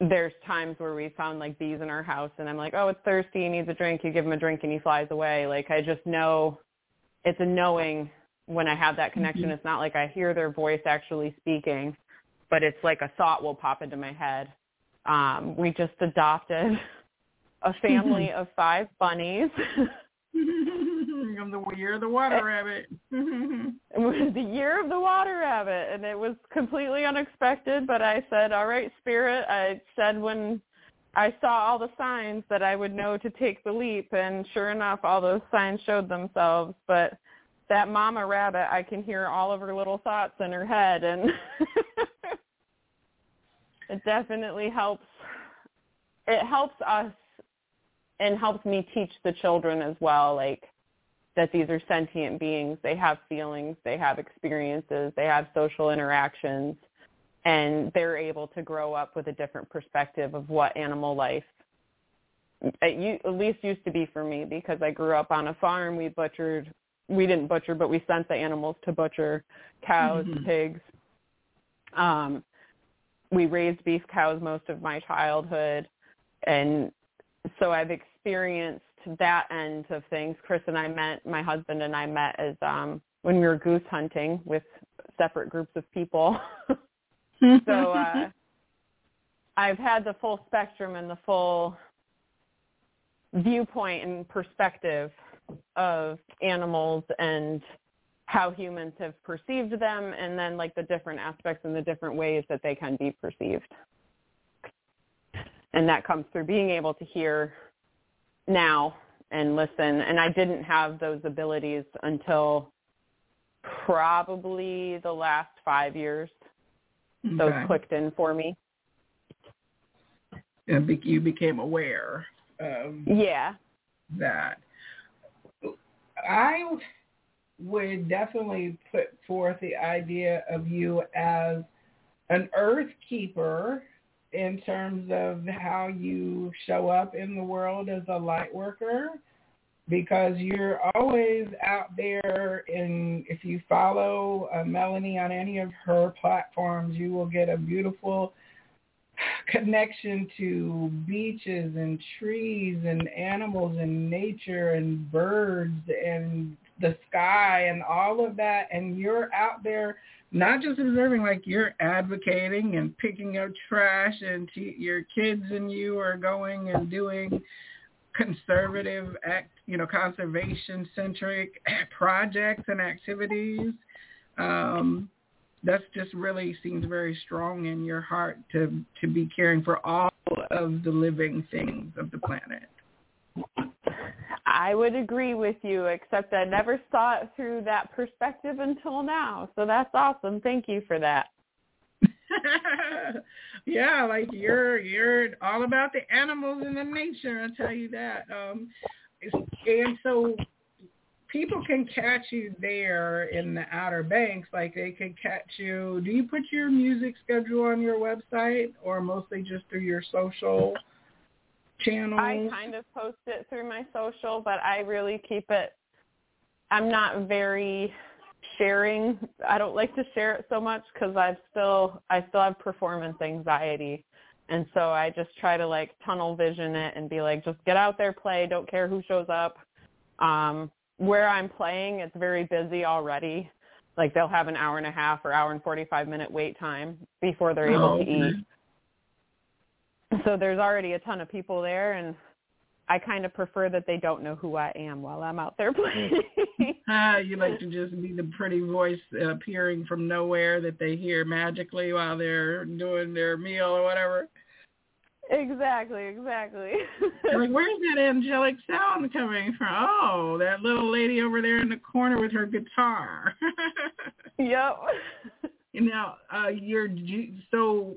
there's times where we found like bees in our house and I'm like, "Oh, it's thirsty, he needs a drink." You give him a drink and he flies away. Like I just know it's a knowing when I have that connection. It's not like I hear their voice actually speaking, but it's like a thought will pop into my head. Um we just adopted <laughs> a family of 5 bunnies. <laughs> <laughs> I'm the year of the water rabbit. <laughs> It was the year of the water rabbit, and it was completely unexpected. But I said, "All right, spirit." I said when I saw all the signs that I would know to take the leap, and sure enough, all those signs showed themselves. But that mama rabbit, I can hear all of her little thoughts in her head, and <laughs> it definitely helps. It helps us, and helps me teach the children as well, like that these are sentient beings. They have feelings, they have experiences, they have social interactions, and they're able to grow up with a different perspective of what animal life u- at least used to be for me because I grew up on a farm. We butchered, we didn't butcher, but we sent the animals to butcher cows, Mhm. pigs. Um, we raised beef cows most of my childhood, and so I've experienced that end of things. Chris and I met, my husband and I met as um when we were goose hunting with separate groups of people. <laughs> so uh I've had the full spectrum and the full viewpoint and perspective of animals and how humans have perceived them and then like the different aspects and the different ways that they can be perceived. And that comes through being able to hear now and listen. And I didn't have those abilities until probably the last five years. Those clicked in for me. And be- you became aware of Yeah. that. I would definitely put forth the idea of you as an earth keeper in terms of how you show up in the world as a light worker because you're always out there and if you follow uh, Melanie on any of her platforms you will get a beautiful connection to beaches and trees and animals and nature and birds and the sky and all of that, and you're out there not just observing, like you're advocating and picking up trash, and t- your kids and you are going and doing conservative act, you know, conservation centric <laughs> projects and activities. Um, that's just really seems very strong in your heart to to be caring for all of the living things of the planet. I would agree with you, except I never saw it through that perspective until now. So that's awesome. Thank you for that. <laughs> yeah, like you're you're all about the animals and the nature. I'll tell you that. Um, and so people can catch you there in the Outer Banks. Like they could catch you. Do you put your music schedule on your website, or mostly just through your social channels? I kind of post it through my social, but I really keep it. I'm not very sharing. I don't like to share it so much because I still I still have performance anxiety. And so I just try to like tunnel vision it and be like, just get out there, play. Don't care who shows up. Um, where I'm playing, it's very busy already. Like they'll have an hour and a half or hour and 45 minute wait time before they're able oh, to eat. So there's already a ton of people there and I kind of prefer that they don't know who I am while I'm out there <laughs> playing. ah, you like to just be the pretty voice appearing from nowhere that they hear magically while they're doing their meal or whatever. Exactly, exactly. like, where's that angelic sound coming from? Oh, that little lady over there in the corner with her guitar. <laughs> yep. You know, uh, you're so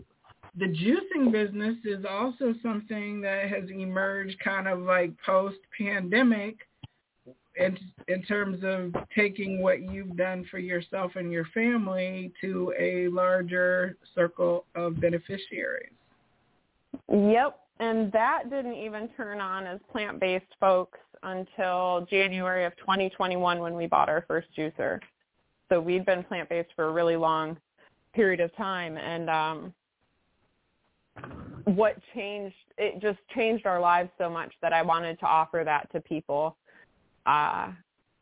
the juicing business is also something that has emerged kind of like post pandemic in in terms of taking what you've done for yourself and your family to a larger circle of beneficiaries. Yep, and that didn't even turn on as plant-based folks until January of 2021 when we bought our first juicer. So we'd been plant-based for a really long period of time and um what changed it just changed our lives so much that I wanted to offer that to people uh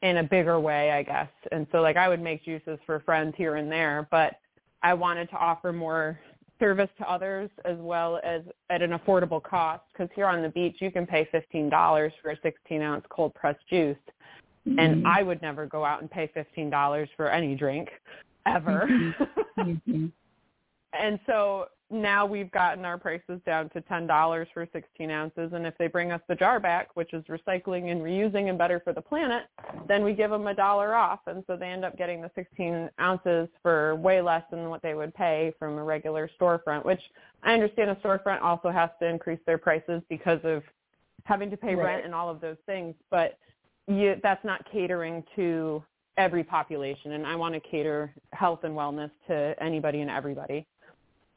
in a bigger way, I guess. And so like I would make juices for friends here and there, but I wanted to offer more service to others as well as at an affordable cost because here on the beach you can pay $15 for a 16 ounce cold pressed juice mm-hmm. and I would never go out and pay $15 for any drink ever. Mm-hmm. <laughs> mm-hmm. and so now we've gotten our prices down to ten dollars for sixteen ounces and if they bring us the jar back which is recycling and reusing and better for the planet then we give them a dollar off and so they end up getting the sixteen ounces for way less than what they would pay from a regular storefront which i understand a storefront also has to increase their prices because of having to pay right. rent and all of those things but you, that's not catering to every population and i want to cater health and wellness to anybody and everybody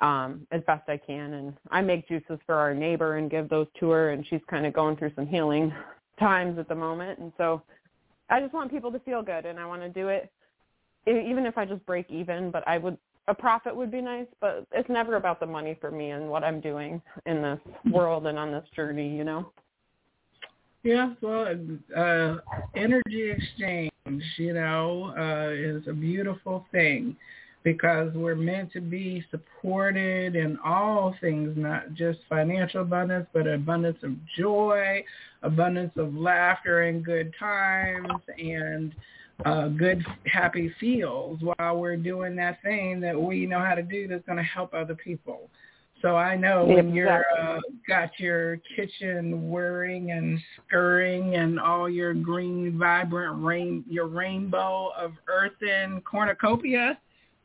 um, as best I can. And I make juices for our neighbor and give those to her, and she's kind of going through some healing times at the moment. And so I just want people to feel good, and I want to do it even if I just break even. But I would a profit would be nice, but it's never about the money for me and what I'm doing in this world and on this journey, you know. Yeah, well, uh, energy exchange, you know, uh, is a beautiful thing because we're meant to be supported in all things, not just financial abundance, but abundance of joy, abundance of laughter and good times, and uh, good, happy feels while we're doing that thing that we know how to do that's going to help other people. So I know when you're uh, got your kitchen whirring and scurrying and all your green, vibrant rain, your rainbow of earthen cornucopia,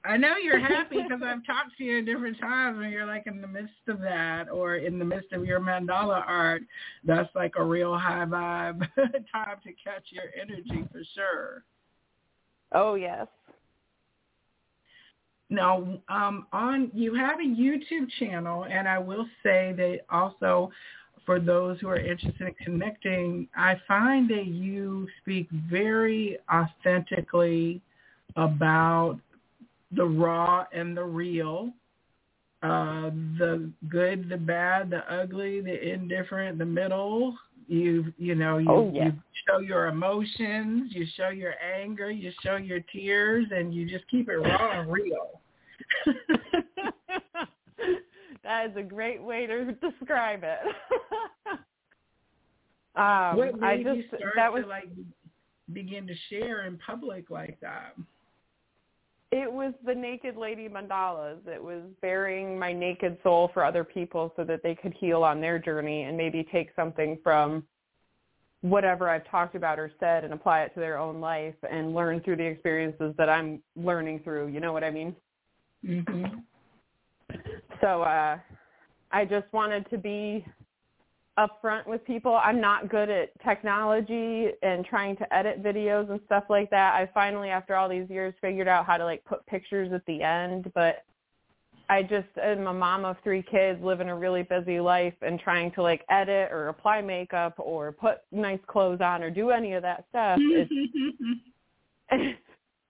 I know you're happy because I've talked to you at different times when you're like in the midst of that or in the midst of your mandala art. That's like a real high vibe <laughs> time to catch your energy for sure. Oh yes. Now, um, on you have a YouTube channel, and I will say that also for those who are interested in connecting, I find that you speak very authentically about the raw and the real, uh, the good, the bad, the ugly, the indifferent, the middle, You you know you, Oh, yeah. you show your emotions, you show your anger, you show your tears, and you just keep it raw and real. <laughs> that is a great way to describe it. <laughs> um, what I made just you start that was to like begin to share in public like that? It was the naked lady mandalas. It was baring my naked soul for other people so that they could heal on their journey and maybe take something from whatever I've talked about or said and apply it to their own life and learn through the experiences that I'm learning through. You know what I mean? Mhm. So uh I just wanted to be upfront with people. I'm not good at technology and trying to edit videos and stuff like that. I finally after all these years figured out how to like put pictures at the end, but I just am a mom of three kids, living a really busy life and trying to like edit or apply makeup or put nice clothes on or do any of that stuff. It's <laughs>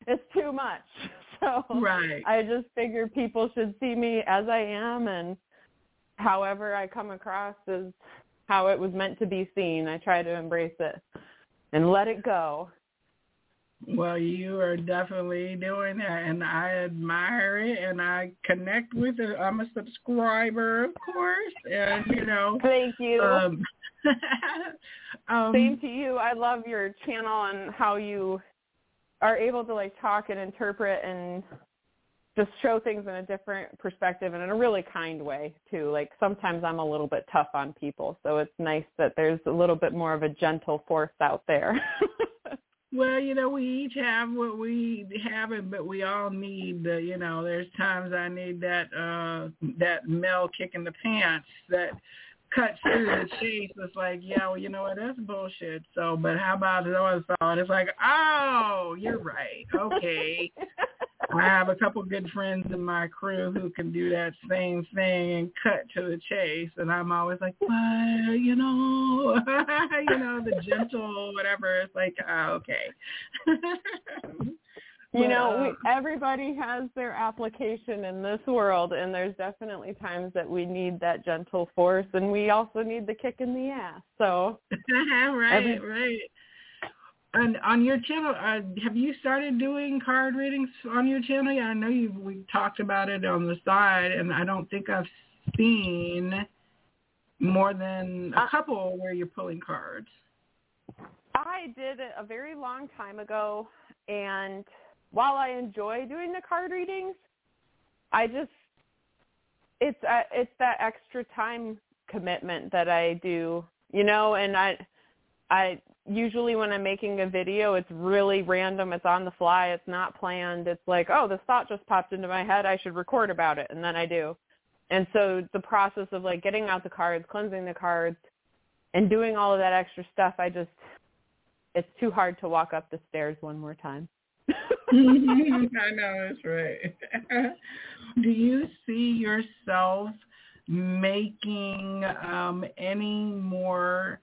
it's too much. <laughs> So right. I just figure people should see me as I am and however I come across is how it was meant to be seen. I try to embrace it and let it go. Well, you are definitely doing that, and I admire it, and I connect with it. I'm a subscriber, of course, and you know. Thank you. Um, <laughs> um, Same to you. I love your channel and how you are able to like talk and interpret and just show things in a different perspective and in a really kind way too. Like sometimes I'm a little bit tough on people, so it's nice that there's a little bit more of a gentle force out there. <laughs> Well, you know, we each have what we have, it, but we all need the. You know, there's times I need that uh that male kick in the pants that cuts through the chase. It's like, yeah, well, you know what? That's bullshit. So, but how about the other side? It's like, oh, you're right. Okay. <laughs> I have a couple good friends in my crew who can do that same thing and cut to the chase, and I'm always like, well, you know, <laughs> you know, the gentle whatever. It's like, oh, okay. <laughs> you know, we, everybody has their application in this world, and there's definitely times that we need that gentle force, and we also need the kick in the ass. So, <laughs> right, Every- right. And on your channel, uh, have you started doing card readings on your channel? Yeah, I know you. We talked about it on the side, and I don't think I've seen more than a Uh, couple where you're pulling cards. I did it a very long time ago, and while I enjoy doing the card readings, I just it's uh, it's that extra time commitment that I do, you know, and I I usually when I'm making a video, it's really random, it's on the fly, it's not planned. It's like, oh, this thought just popped into my head, I should record about it, and then I do. And so the process of like getting out the cards, cleansing the cards, and doing all of that extra stuff, I just it's too hard to walk up the stairs one more time. <laughs> <laughs> I know that's right. <laughs> Do you see yourself making um, any more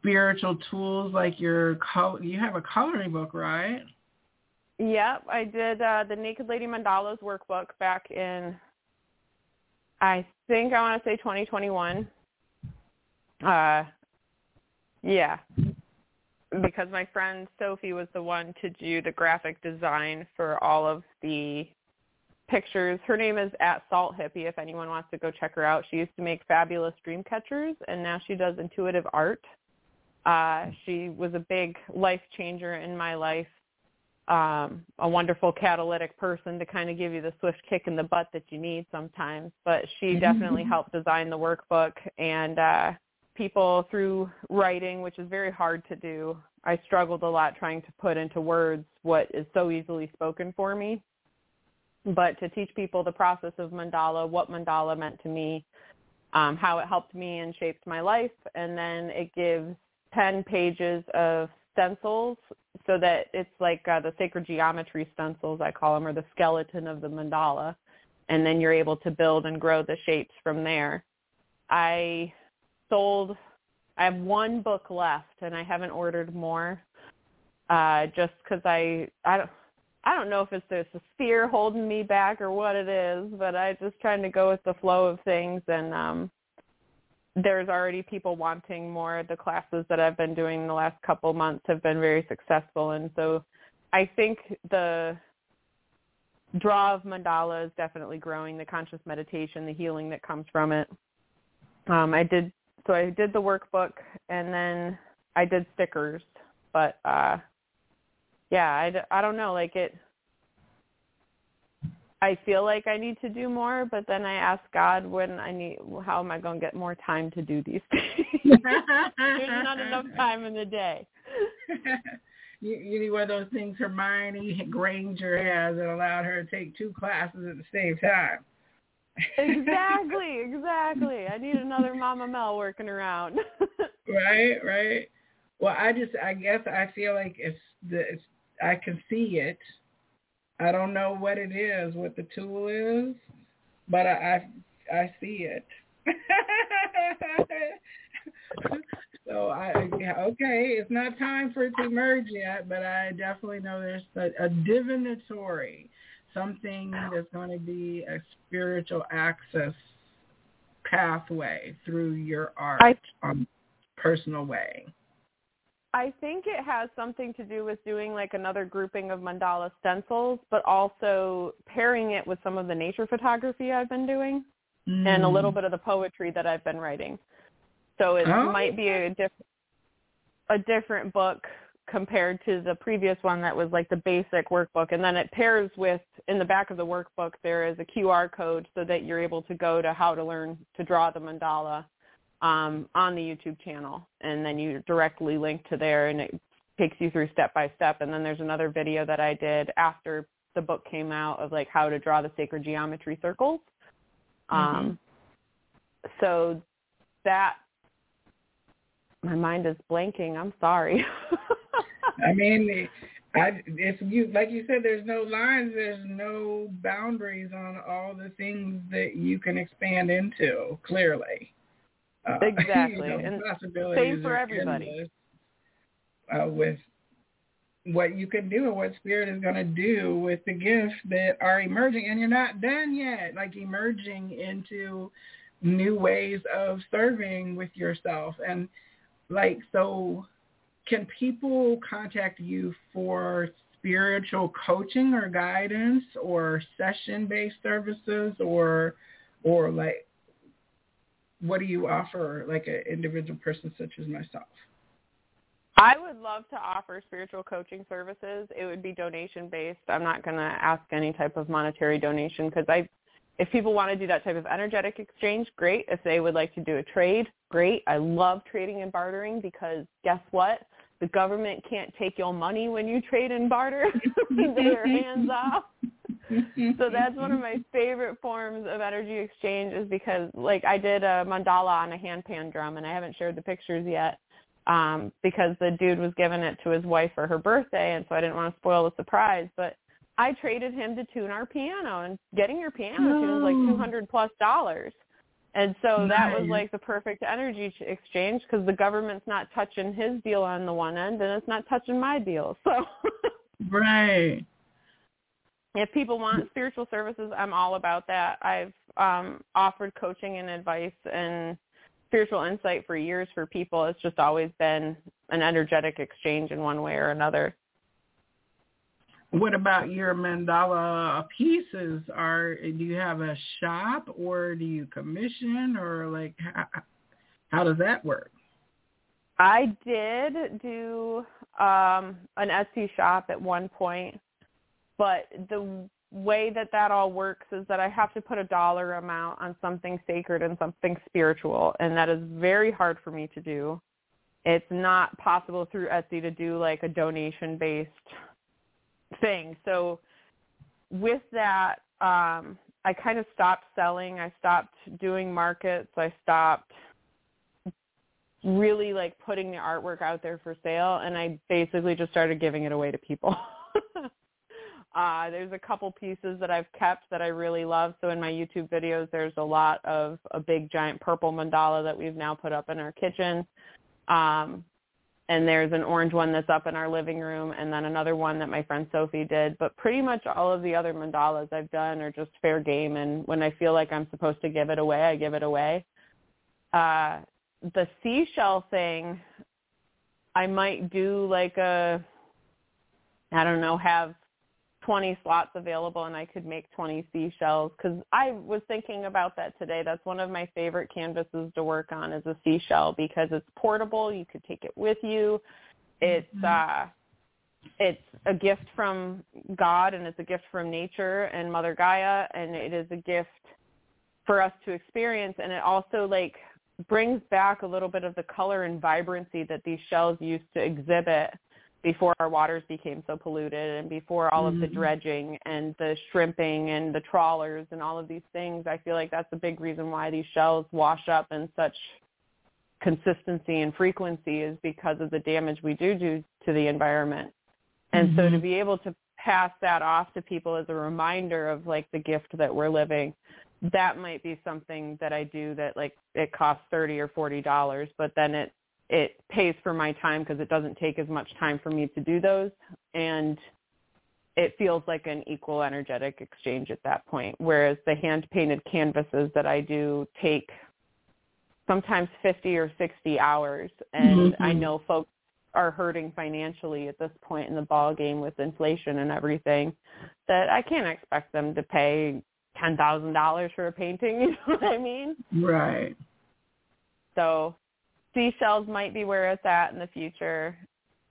spiritual tools like your col- you have a coloring book, right? Yep, I did uh, the Naked Lady Mandalas workbook back in, I think I want to say 2021. Uh, yeah, because my friend Sophie was the one to do the graphic design for all of the pictures. Her name is at Salt Hippie. If anyone wants to go check her out, she used to make fabulous dream catchers, and now she does intuitive art. Uh, she was a big life changer in my life um, a wonderful catalytic person to kind of give you the swift kick in the butt that you need sometimes. But she definitely helped design the workbook and uh, people through writing, which is very hard to do. I struggled a lot trying to put into words what is so easily spoken for me. But to teach people the process of mandala, what mandala meant to me, um, how it helped me and shaped my life, and then it gives 10 pages of stencils so that it's like uh, the sacred geometry stencils I call them or the skeleton of the mandala and then you're able to build and grow the shapes from there. I sold I have one book left and I haven't ordered more uh just cuz I I don't I don't know if it's there's a fear holding me back or what it is, but I just trying to go with the flow of things and um there's already people wanting more. The classes that I've been doing the last couple months have been very successful, and so I think the draw of mandala is definitely growing. The conscious meditation, the healing that comes from it. Um, I did so I did the workbook, and then I did stickers, but uh, yeah, I, I don't know, like it I feel like I need to do more, but then I ask God when I need, how am I going to get more time to do these things? <laughs> There's not enough time in the day. <laughs> you, you need one of those things Hermione Granger has that allowed her to take two classes at the same time. exactly, <laughs> exactly. I need another Mama Mel working around. right, right. Well, I just, I guess I feel like it's the, it's, I can see it I don't know what it is, what the tool is, but I I, I see it. <laughs> so I okay, it's not time for it to emerge yet, but I definitely know there's a, a divinatory, something that's going to be a spiritual access pathway through your art I, on personal way. I think it has something to do with doing like another grouping of mandala stencils, but also pairing it with some of the nature photography I've been doing mm. and a little mm. bit of the poetry that I've been writing. So it oh. might be a different a different book compared to the previous one that was like the basic workbook and then it pairs with in the back of the workbook there is a QR code so that you're able to go to how to learn to draw the mandala um, on the YouTube channel, and then you directly link to there, and it takes you through step by step. And then there's another video that I did after the book came out of like how to draw the sacred geometry circles. Mm-hmm. Um, so that my mind is blanking. I'm sorry. <laughs> I mean, I, if you like you said, there's no lines, there's no boundaries on all the things that you can expand into. Clearly, uh, <laughs> exactly. You know, and same for everybody. Uh, with what you can do and what spirit is going to do with the gifts that are emerging and you're not done yet like emerging into new ways of serving with yourself and like so can people contact you for spiritual coaching or guidance or session based services or or like what do you offer like an individual person such as myself? I would love to offer spiritual coaching services. It would be donation based. I'm not going to ask any type of monetary donation because I if people want to do that type of energetic exchange, great. If they would like to do a trade, great. I love trading and bartering because guess what? The government can't take your money when you trade and barter. <laughs> They're hands off. So <laughs> that's one of my favorite forms of energy exchange is because like I did a mandala on a handpan drum and I haven't shared the pictures yet um because the dude was giving it to his wife for her birthday and so I didn't want to spoil the surprise but I traded him to tune our piano and getting your piano tuned is like 200 plus dollars. And so nice. that was like the perfect energy exchange because the government's not touching his deal on the one end and it's not touching my deal. So <laughs> Right if people want spiritual services, I'm all about that. I've um, offered coaching and advice and spiritual insight for years for people. It's just always been an energetic exchange in one way or another. What about your mandala pieces? Are do you have a shop or do you commission or like how, how does that work? I did do um, an Etsy shop at one point but the way that that all works is that I have to put a dollar amount on something sacred and something spiritual, and that is very hard for me to do. It's not possible through Etsy to do like a donation based thing. So with that, um, I kind of stopped selling. I stopped doing markets. I stopped really like putting the artwork out there for sale, and I basically just started giving it away to people. <laughs> Uh, there's a couple pieces that I've kept that I really love. So in my YouTube videos, there's a lot of a big giant purple mandala that we've now put up in our kitchen. Um, and there's an orange one that's up in our living room and then another one that my friend Sophie did. But pretty much all of the other mandalas I've done are just fair game. And when I feel like I'm supposed to give it away, I give it away. Uh, the seashell thing, I might do like a, I don't know, have 20 slots available and I could make 20 seashells because I was thinking about that today. That's one of my favorite canvases to work on is a seashell because it's portable. You could take it with you. It's mm-hmm. uh it's a gift from God and it's a gift from nature and Mother Gaia and it is a gift for us to experience and it also like brings back a little bit of the color and vibrancy that these shells used to exhibit before our waters became so polluted and before all mm-hmm. of the mm-hmm. dredging and the shrimping and the trawlers and all of these things. I feel like that's a big reason why these shells wash up in such consistency and frequency is because of the damage we do do to the environment. And mm-hmm. so to mm-hmm. be able to pass that off to people as a reminder of like the gift that we're living, that might be something that I do that like it costs 30 or 40 dollars, but then it it pays for my time because it doesn't take as much time for me to do those and it feels like an equal energetic exchange at that point whereas the hand painted canvases that I do take sometimes 50 or 60 hours and mm-hmm. I know folks are hurting financially at this point in the ball game with inflation and everything that I can't expect them to pay ten thousand dollars for a painting, <laughs> you know what I mean? Right. So seashells might be where it's at in the future.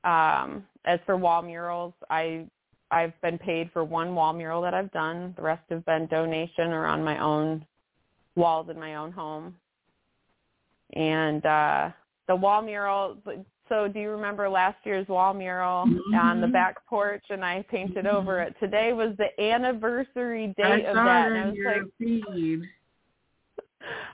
Um, as for wall murals, I I've been paid for one wall mural that I've done. The rest have been donation or on my own walls in my own home. And uh the wall mural so do you remember last year's wall mural mm-hmm. on the mm-hmm. back porch and I painted mm-hmm. over it. Today was the anniversary date of that and I was like feed.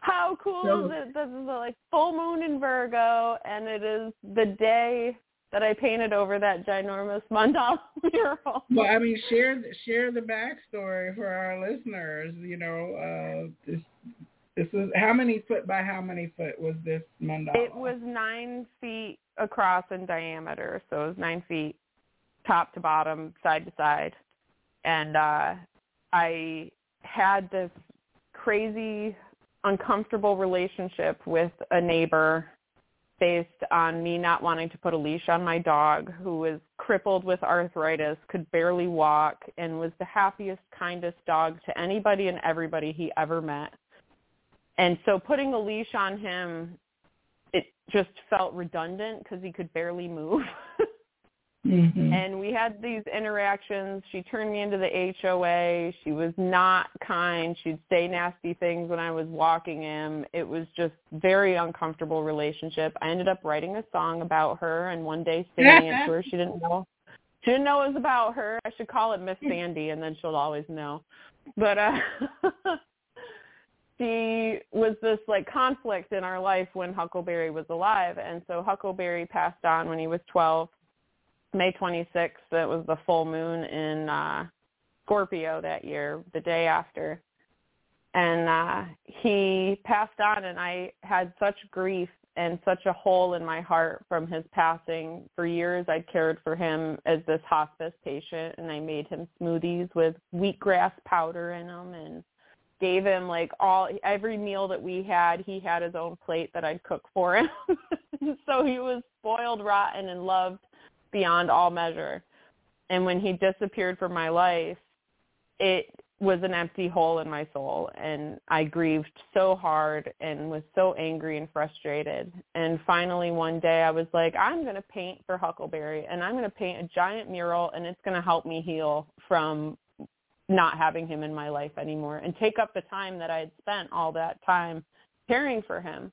How cool so, is it? This is a, like full moon in Virgo and it is the day that I painted over that ginormous <laughs> mandala mural. Well, I mean, share share the backstory for our listeners. You know, uh, this this is how many foot by how many foot was this mandala? It was nine feet across in diameter, so it was nine feet top to bottom, side to side. And uh I had this crazy uncomfortable relationship with a neighbor based on me not wanting to put a leash on my dog who was crippled with arthritis, could barely walk, and was the happiest, kindest dog to anybody and everybody he ever met. And so putting a leash on him, it just felt redundant because he could barely move. <laughs> mm-hmm. And we had these interactions. She turned me into the HOA. She was not kind. She'd say nasty things when I was walking him. It was just very uncomfortable relationship. I ended up writing a song about her and one day singing it to her. <laughs> She didn't know. She didn't know it was about her. I should call it Miss Sandy and then she'll always know. But uh <laughs> she was this like conflict in our life when Huckleberry was alive, and so Huckleberry passed on when he was 12, May 26th. That was the full moon in uh, Scorpio that year, the day after, and uh, he passed on, and I had such grief and such a hole in my heart from his passing. For years, I'd cared for him as this hospice patient, and I made him smoothies with wheatgrass powder in them and gave him like all every meal that we had he had his own plate that i'd cook for him <laughs> so he was spoiled rotten and loved beyond all measure. And when he disappeared from my life it was an empty hole in my soul. And i grieved so hard and was so angry and frustrated. And finally one day i was like i'm going to paint for huckleberry and i'm going to paint a giant mural and it's going to help me heal from not having him in my life anymore and take up the time that I had spent all that time caring for him.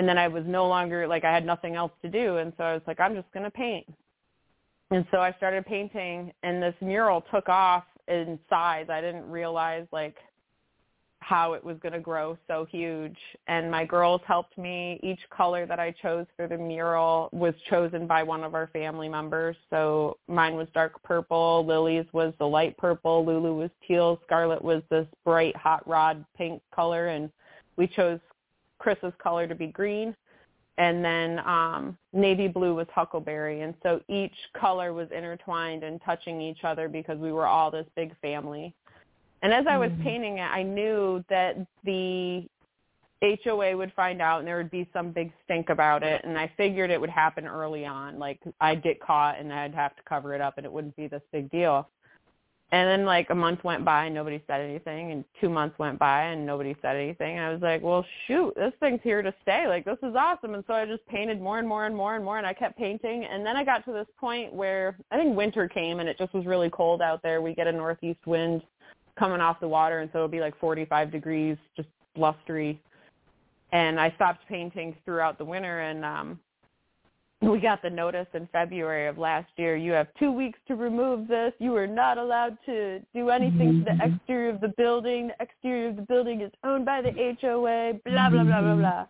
And then I was no longer like I had nothing else to do and so I was like I'm just going to paint. And so I started painting and this mural took off in size. I didn't realize like how it was going to grow so huge. And my girls helped me. Each color that I chose for the mural was chosen by one of our family members. So mine was dark purple, Lily's was the light purple, Lulu was teal, Scarlet was this bright hot rod pink color, and we chose Chris's color to be green. And then um, navy blue was huckleberry. And so each color was intertwined and touching each other because we were all this big family. And as I was mm-hmm. painting it, I knew that the HOA would find out and there would be some big stink about it and I figured it would happen early on like I'd get caught and I'd have to cover it up and it wouldn't be this big deal. And then like a month went by and nobody said anything and 2 months went by and nobody said anything and I was like, "Well, shoot, this thing's here to stay. Like this is awesome." And so I just painted more and more and more and more and I kept painting and then I got to this point where I think winter came and it just was really cold out there. We get a northeast wind coming off the water and so it would be like 45 degrees just blustery and I stopped painting throughout the winter and um we got the notice in February of last year. You have two weeks to remove this. You are not allowed to do anything to the Mm-hmm. exterior of the building. The exterior of the building is owned by the HOA. Blah blah blah blah blah.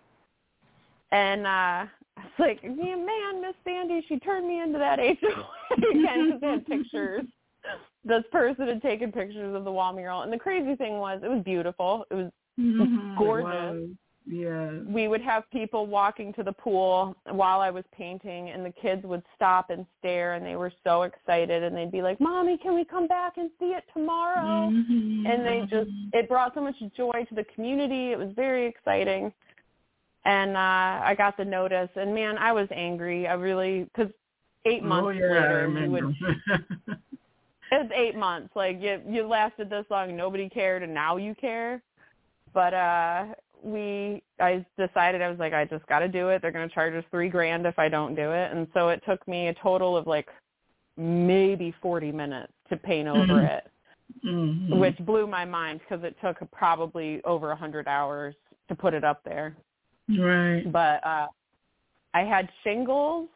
And uh it's like, man, Miss Sandy, she turned me into that HOA again because <laughs> they had <laughs> pictures. This person had taken pictures of the wall mural, and the crazy thing was, it was beautiful. It was Mhm, it gorgeous. was. Yeah. we would have people walking to the pool while I was painting and the kids would stop and stare and they were so excited and they'd be like, "Mommy, can we come back and see it tomorrow?" Mhm. And they just it brought so much joy to the community. It was very exciting. And uh I got the notice and man, I was angry. I really cuz 8 months oh, yeah, later we would <laughs> it was eight months. Like you you lasted this long, nobody cared, and now you care. But uh we I decided I was like, I just got to do it. They're going to charge us three grand if I don't do it, and so it took me a total of like maybe forty minutes to paint over Mhm. it, Mhm. which blew my mind because it took probably over a hundred hours to put it up there right. but uh I had shingles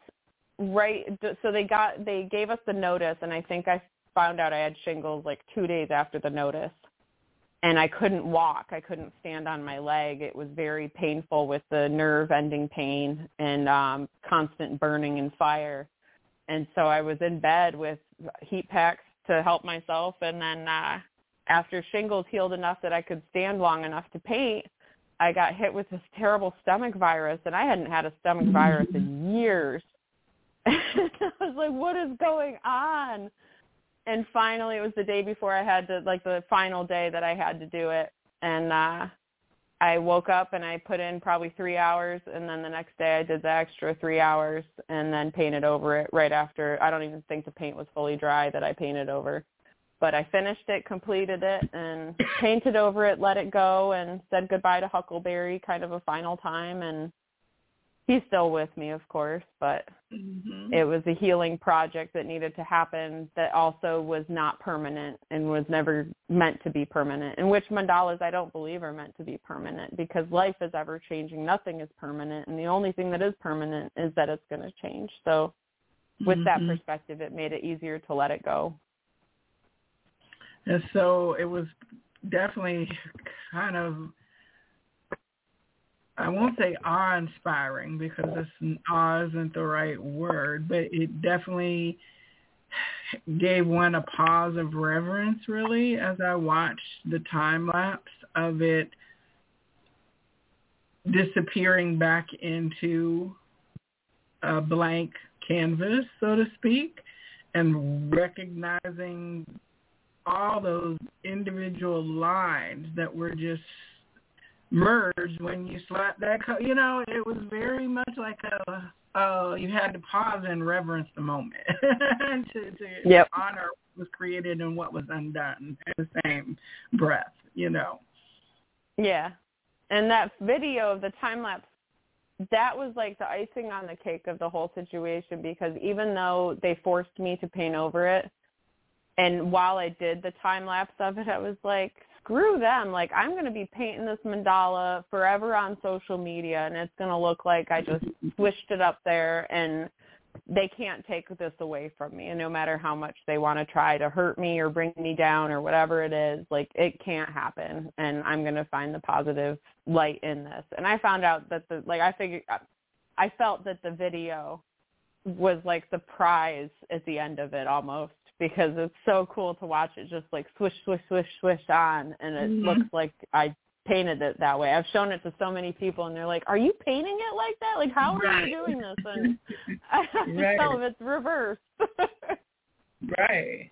right so they got they gave us the notice and I think I found out I had shingles like 2 days after the notice and I couldn't walk. I couldn't stand on my leg. It was very painful with the nerve ending pain and um constant burning and fire. And so I was in bed with heat packs to help myself. And then uh after shingles healed enough that I could stand long enough to paint I got hit with this terrible stomach virus, and I hadn't had a stomach virus in years. <laughs> I was like, "What is going on?" And finally, it was the day before I had to, like the final day that I had to do it, and uh I woke up and I put in probably three hours, and then the next day I did the extra three hours, and then painted over it right after. I don't even think the paint was fully dry that I painted over but I finished it, completed it, and painted over it, let it go, and said goodbye to Huckleberry kind of a final time. And he's still with me, of course, but Mhm. it was a healing project that needed to happen that also was not permanent and was never meant to be permanent. In which mandalas I don't believe are meant to be permanent because life is ever changing. Nothing is permanent, and the only thing that is permanent is that it's going to change. So with that Mhm. perspective, it made it easier to let it go. And so it was definitely kind of, I won't say awe-inspiring because awe isn't the right word, but it definitely gave one a pause of reverence, really, as I watched the time lapse of it disappearing back into a blank canvas, so to speak, and recognizing all those individual lines that were just merged when you slapped that co- you know it was very much like a uh you had to pause and reverence the moment <laughs> to to Yep. honor what was created and what was undone in the same breath you know Yeah. And that video of the time lapse, that was like the icing on the cake of the whole situation because even though they forced me to paint over it, and while I did the time lapse of it, I was like, screw them. Like, I'm going to be painting this mandala forever on social media, and it's going to look like I just swished it up there, and they can't take this away from me. And no matter how much they want to try to hurt me or bring me down or whatever it is, like, it can't happen. And I'm going to find the positive light in this. And I found out that the, like, I figured, I felt that the video was like the prize at the end of it almost because it's so cool to watch it just like swish, swish, swish, swish on, and it Mhm. looks like I painted it that way. I've shown it to so many people, and they're like, "Are you painting it like that? Like, how are Right. you doing this?" And <laughs> I have to Right. tell them it's reversed. <laughs> right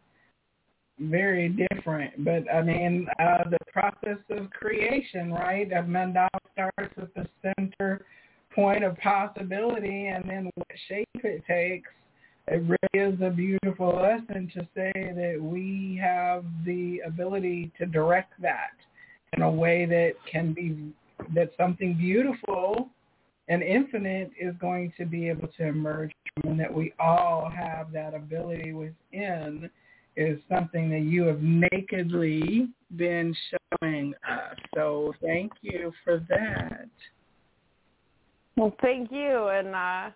very different. But I mean, uh, the process of creation, right? A mandala starts at the center point of possibility, and then what shape it takes. It really is a beautiful lesson to say that we have the ability to direct that in a way that can be that something beautiful and infinite is going to be able to emerge and that we all have that ability within is something that you have nakedly been showing us. So thank you for that. Well, thank you. And uh,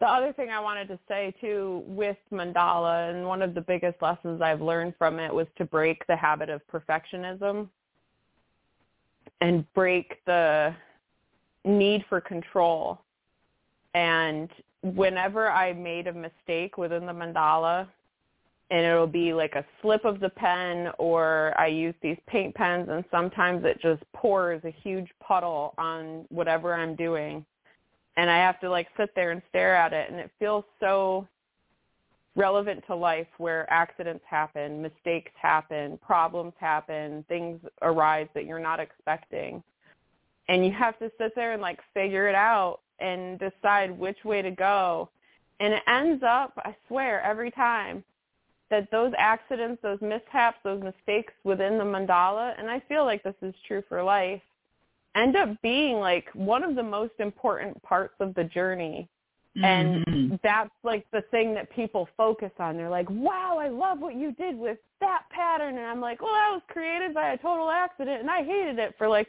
the other thing I wanted to say too with mandala, and one of the biggest lessons I've learned from it was to break the habit of perfectionism and break the need for control. And whenever I made a mistake within the mandala, and it'll be like a slip of the pen or I use these paint pens and sometimes it just pours a huge puddle on whatever I'm doing. And I have to like sit there and stare at it and it feels so relevant to life where accidents happen, mistakes happen, problems happen, things arise that you're not expecting. And you have to sit there and like figure it out and decide which way to go. And it ends up, I swear, every time that those accidents, those mishaps, those mistakes within the mandala, and I feel like this is true for life, end up being like one of the most important parts of the journey. And mm-hmm. that's like the thing that people focus on. They're like, wow, I love what you did with that pattern. And I'm like, well, that was created by a total accident. And I hated it for like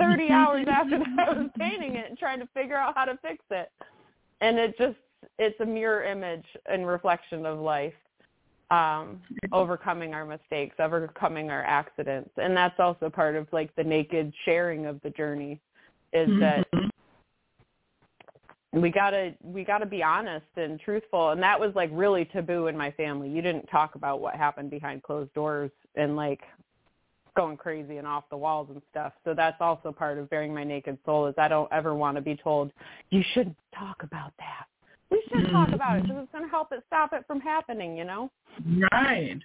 30 <laughs> hours after I was painting it and trying to figure out how to fix it. And it just, it's a mirror image and reflection of life um, overcoming our mistakes, overcoming our accidents. And that's also part of like the naked sharing of the journey is mm-hmm. that we gotta we gotta be honest and truthful and that was like really taboo in my family you didn't talk about what happened behind closed doors and like going crazy and off the walls and stuff so that's also part of baring my naked soul is i don't ever want to be told you shouldn't talk about that we should mm-hmm. talk about it because it's going to help it stop it from happening, you know? Right.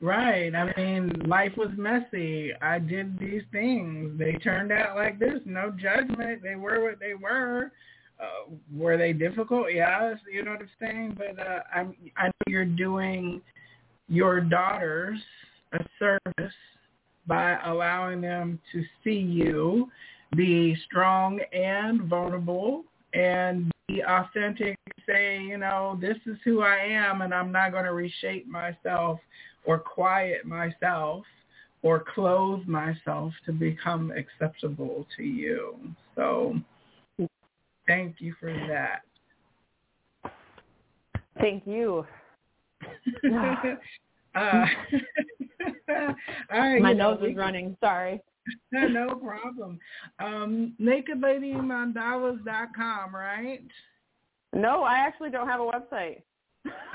Right. I mean, life was messy. I did these things. They turned out like this. No judgment. They were what they were. Uh, were they difficult? Yes. You know what I'm saying? But uh, I'm, I know you're doing your daughters a service by allowing them to see you be strong and vulnerable and be authentic, say, you know, this is who I am and I'm not going to reshape myself or quiet myself or clothe myself to become acceptable to you. So thank you for that. Thank you. <laughs> uh, <laughs> all right, My nose know, is running. Sorry. <laughs> no problem. Um, NakedLadyMandalas.com, right? No, I actually don't have a website.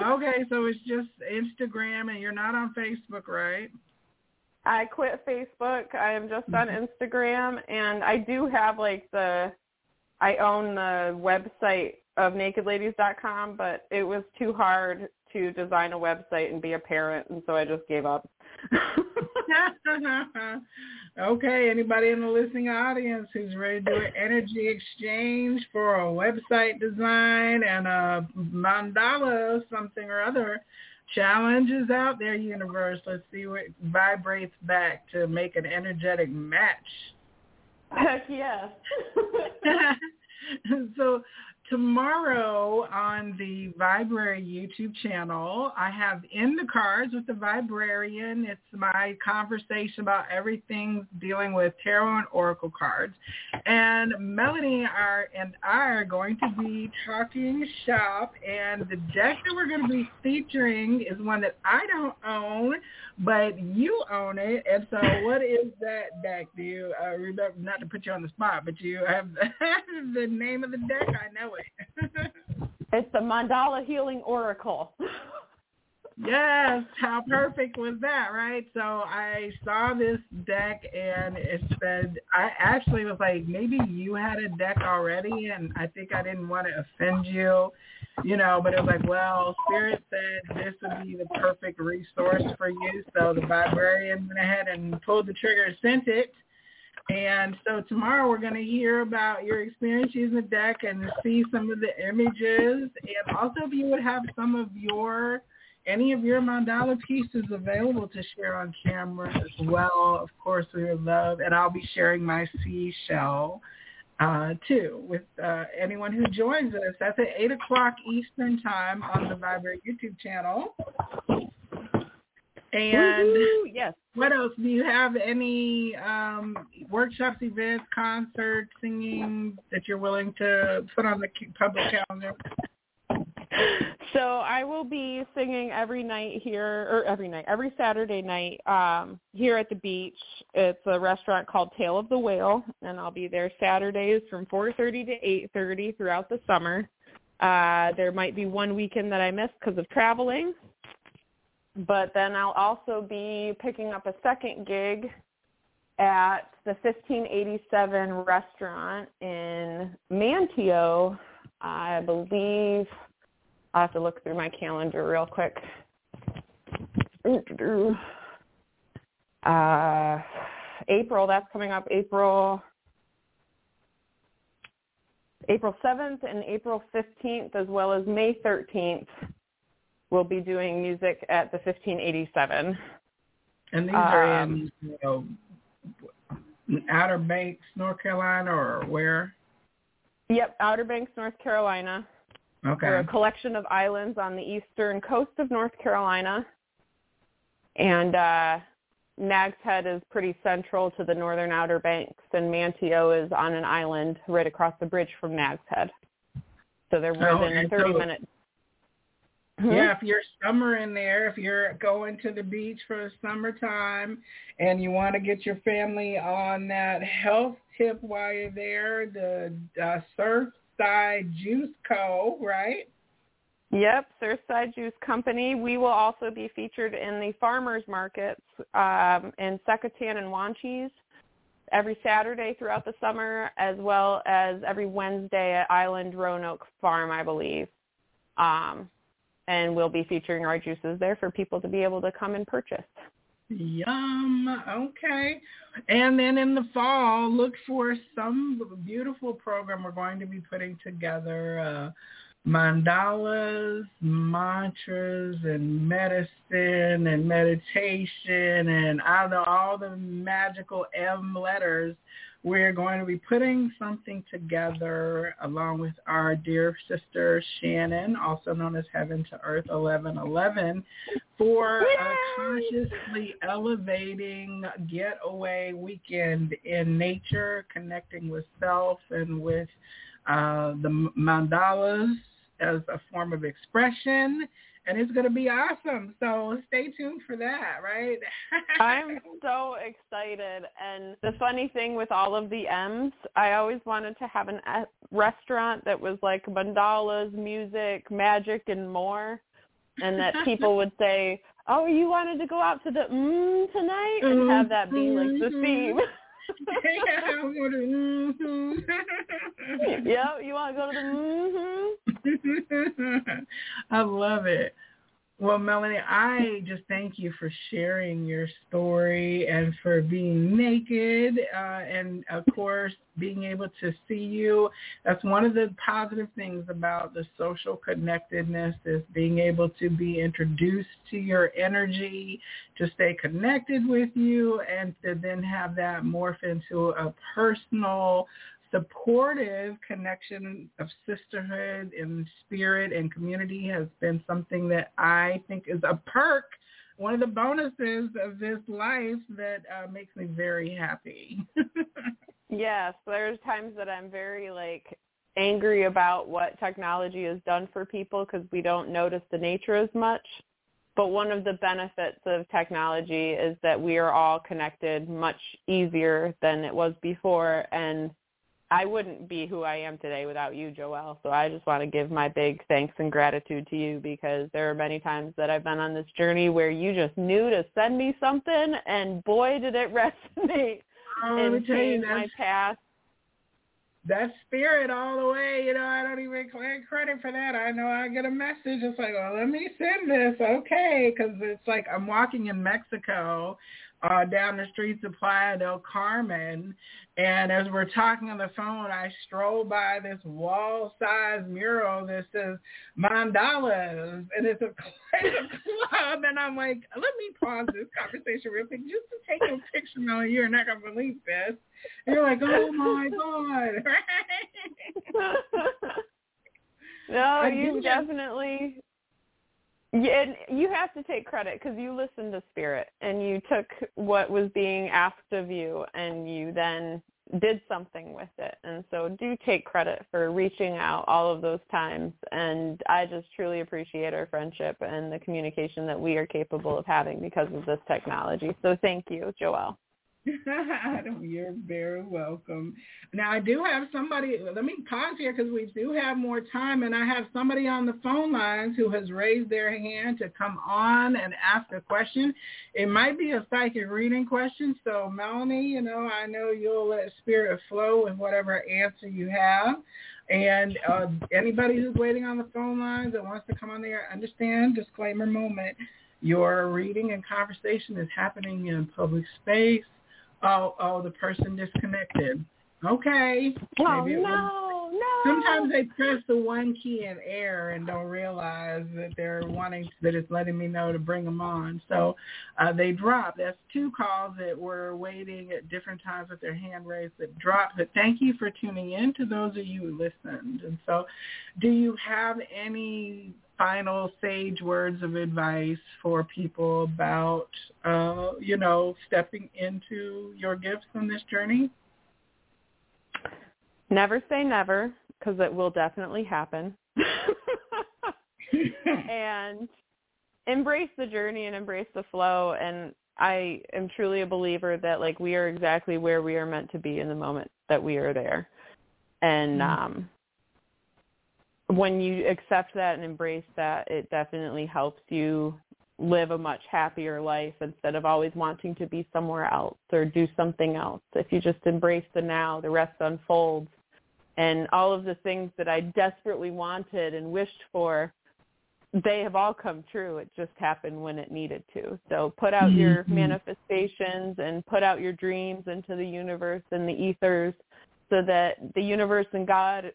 okay, <laughs> so it's just Instagram and you're not on Facebook, right? I quit Facebook. I am just on mm-hmm. Instagram and I do have like the I own the website of nakedladies.com, but it was too hard to design a website and be a parent and so I just gave up. <laughs> okay, anybody in the listening audience who's ready to do an energy exchange for a website design and a mandala something or other, challenges out there, universe. Let's see what vibrates back to make an energetic match. Heck yeah. <laughs> so tomorrow on the Viberary YouTube channel, I have In the Cards with the Viberarian. It's my conversation about everything dealing with tarot and oracle cards. And Melanie are, and I are going to be talking shop. And the deck that we're going to be featuring is one that I don't own, but you own it. And so what is that deck? Do you uh, remember, not to put you on the spot, but you have <laughs> the name of the deck? I know it. <laughs> it's the Mandala Healing Oracle. yes, how perfect was that, right? So I saw this deck and it said, I actually was like, maybe you had a deck already and I think I didn't want to offend you you know, but it was like, well, Spirit said this would be the perfect resource for you. So the Viberarian went ahead and pulled the trigger and sent it. And so tomorrow we're going to hear about your experience using the deck and see some of the images. And also if you would have some of your, any of your mandala pieces available to share on camera as well, of course we would love. And I'll be sharing my seashell uh, too with uh, anyone who joins us. That's at 8 o'clock Eastern Time on the Viberary YouTube channel. And Woo-hoo, yes. what else? Do you have any um, workshops, events, concerts, singing that you're willing to put on the public calendar? <laughs> So I will be singing every night here, or every night, every Saturday night um, here at the beach. It's a restaurant called Tale of the Whale, and I'll be there Saturdays from 4.30 to 8.30 throughout the summer. Uh, there might be one weekend that I miss because of traveling, but then I'll also be picking up a second gig at the 1587 restaurant in Manteo, I believe – I'll have to look through my calendar real quick. Uh, April, that's coming up April April 7th and April 15th as well as May 13th we'll be doing music at the 1587. And these are um, in you know, Outer Banks, North Carolina or where? Yep, Outer Banks, North Carolina. Okay. We're a collection of islands on the eastern coast of North Carolina. And uh, Nags Head is pretty central to the northern Outer Banks, and Manteo is on an island right across the bridge from Nags Head. So they're oh, within a 30-minute Hmm? Yeah, if you're summer in there, if you're going to the beach for the summertime and you want to get your family on that health tip while you're there, the uh, surf Surfside Juice Co., right? Yep, Surfside Juice Company. We will also be featured in the farmers markets um, in Secatan and Wanchese every Saturday throughout the summer, as well as every Wednesday at Island Roanoke Farm, I believe. Um, and we'll be featuring our juices there for people to be able to come and purchase. Yum. Okay. And then in the fall, look for some beautiful program we're going to be putting together. Uh, mandalas, mantras, and medicine and meditation, and I don't know all the magical M letters we're going to be putting something together along with our dear sister Shannon, also known as Heaven to Earth 1111, for a consciously elevating getaway weekend in nature, connecting with self and with uh, the mandalas as a form of expression and it's going to be awesome. So stay tuned for that, right? <laughs> I'm so excited. And the funny thing with all of the M's, I always wanted to have a restaurant that was like mandalas, music, magic, and more. And that <laughs> people would say, oh, you wanted to go out to the mm tonight and have that be like the mm-hmm. theme. <laughs> yeah, I'm going to, mm-hmm. yep, you want to go to the mm-hmm. <laughs> I love it. Well, Melanie, I just thank you for sharing your story and for being naked uh, and, of course, being able to see you. That's one of the positive things about the social connectedness is being able to be introduced to your energy, to stay connected with you, and to then have that morph into a personal supportive connection of sisterhood and spirit and community has been something that I think is a perk, one of the bonuses of this life that uh, makes me very happy. <laughs> yes, there's times that I'm very like angry about what technology has done for people because we don't notice the nature as much. But one of the benefits of technology is that we are all connected much easier than it was before and I wouldn't be who I am today without you, Joelle. So I just want to give my big thanks and gratitude to you because there are many times that I've been on this journey where you just knew to send me something, and boy, did it <laughs> resonate oh, and change my path. That spirit all the way. You know, I don't even claim credit for that. I know I get a message. It's like, well, let me send this, okay? Because it's like I'm walking in Mexico uh, down the streets of Playa del Carmen. And as we're talking on the phone, I stroll by this wall-sized mural that says mandalas, and it's a, <laughs> it's a club. And I'm like, let me pause this conversation real quick just to take a picture. No, you're not gonna believe this. And you're like, oh my god. <laughs> <laughs> no, you definitely yeah, and you have to take credit because you listened to spirit and you took what was being asked of you and you then did something with it. And so do take credit for reaching out all of those times. And I just truly appreciate our friendship and the communication that we are capable of having because of this technology. So thank you, Joelle. <laughs> You're very welcome. Now I do have somebody. Let me pause here because we do have more time, and I have somebody on the phone lines who has raised their hand to come on and ask a question. It might be a psychic reading question, so Melanie, you know, I know you'll let spirit flow with whatever answer you have. And uh, anybody who's waiting on the phone lines that wants to come on there, understand disclaimer moment. Your reading and conversation is happening in public space oh, oh, the person disconnected. Okay. Oh, Maybe no, no. Sometimes they press the one key in air and don't realize that they're wanting, that it's letting me know to bring them on. So uh, they drop. That's two calls that were waiting at different times with their hand raised that dropped. But thank you for tuning in to those of you who listened. And so do you have any final sage words of advice for people about, uh, you know, stepping into your gifts on this journey? Never say never because it will definitely happen. <laughs> and embrace the journey and embrace the flow and I am truly a believer that like we are exactly where we are meant to be in the moment that we are there. And mm-hmm. um when you accept that and embrace that, it definitely helps you live a much happier life instead of always wanting to be somewhere else or do something else. If you just embrace the now, the rest unfolds. And all of the things that I desperately wanted and wished for, they have all come true. It just happened when it needed to. So put out mm-hmm. your manifestations and put out your dreams into the universe and the ethers so that the universe and God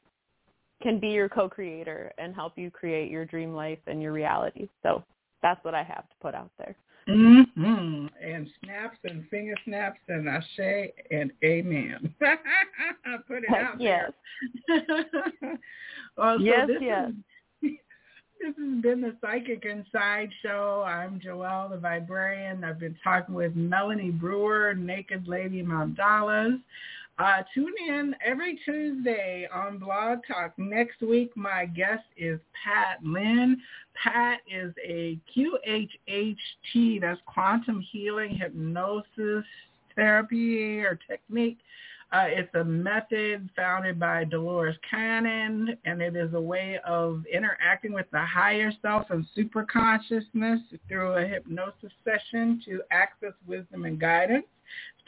can be your co-creator and help you create your dream life and your reality. So that's what I have to put out there. Mm-hmm. And snaps and finger snaps and ashe and amen. <laughs> put it out yes. there. <laughs> well, so yes, this yes. Is, <laughs> this has been the Psychic Inside Show. I'm Joelle, the Viberarian. I've been talking with Melanie Brewer, Naked Lady Mandalas. Uh, tune in every Tuesday on Blog Talk. Next week, my guest is Pat Lynn. Pat is a QHHT, that's quantum healing hypnosis therapy or technique. Uh, it's a method founded by Dolores Cannon, and it is a way of interacting with the higher self and super consciousness through a hypnosis session to access wisdom and guidance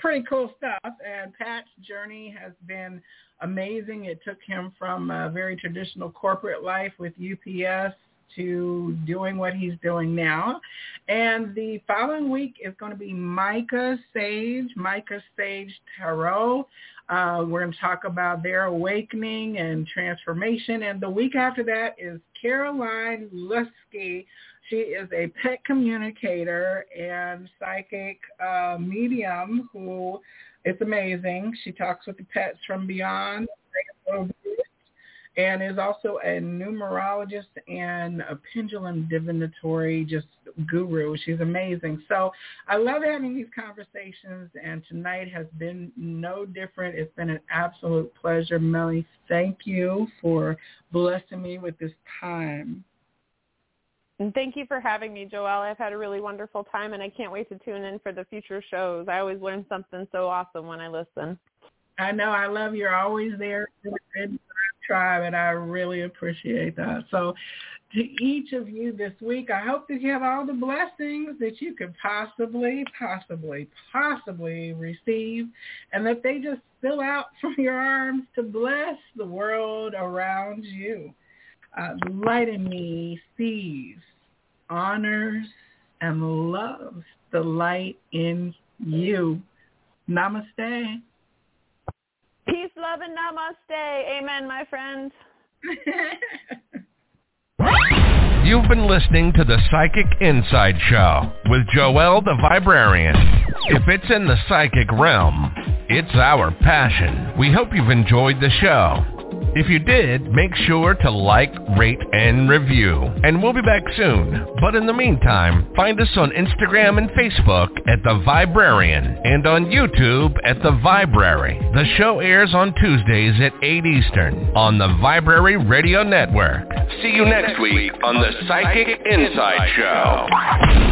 pretty cool stuff. And Pat's journey has been amazing. It took him from a very traditional corporate life with UPS to doing what he's doing now. And the following week is going to be Micah Sage, Micah Sage Tarot. Uh, we're going to talk about their awakening and transformation. And the week after that is Caroline Lusky she is a pet communicator and psychic uh, medium who is amazing. She talks with the pets from beyond and is also a numerologist and a pendulum divinatory just guru. She's amazing. So I love having these conversations and tonight has been no different. It's been an absolute pleasure. Melly, thank you for blessing me with this time. And thank you for having me, Joelle. I've had a really wonderful time, and I can't wait to tune in for the future shows. I always learn something so awesome when I listen. I know. I love you're always there. in the tribe, and I really appreciate that. So to each of you this week, I hope that you have all the blessings that you could possibly, possibly, possibly receive, and that they just spill out <laughs> from your arms to bless the world around you. Uh, light in me sees, honors, and loves the light in you. Namaste. Peace, love, and namaste. Amen, my friends. <laughs> You've been listening to the Psychic Inside Show with Joelle the Viberarian. If it's in the psychic realm, it's our passion. We hope you've enjoyed the show. If you did, make sure to like, rate, and review. And we'll be back soon. But in the meantime, find us on Instagram and Facebook at The Viberarian and on YouTube at The Viberary. The show airs on Tuesdays at 8 Eastern on the Viberary Radio Network. See you next week on the Psychic Inside Show.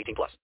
18 plus.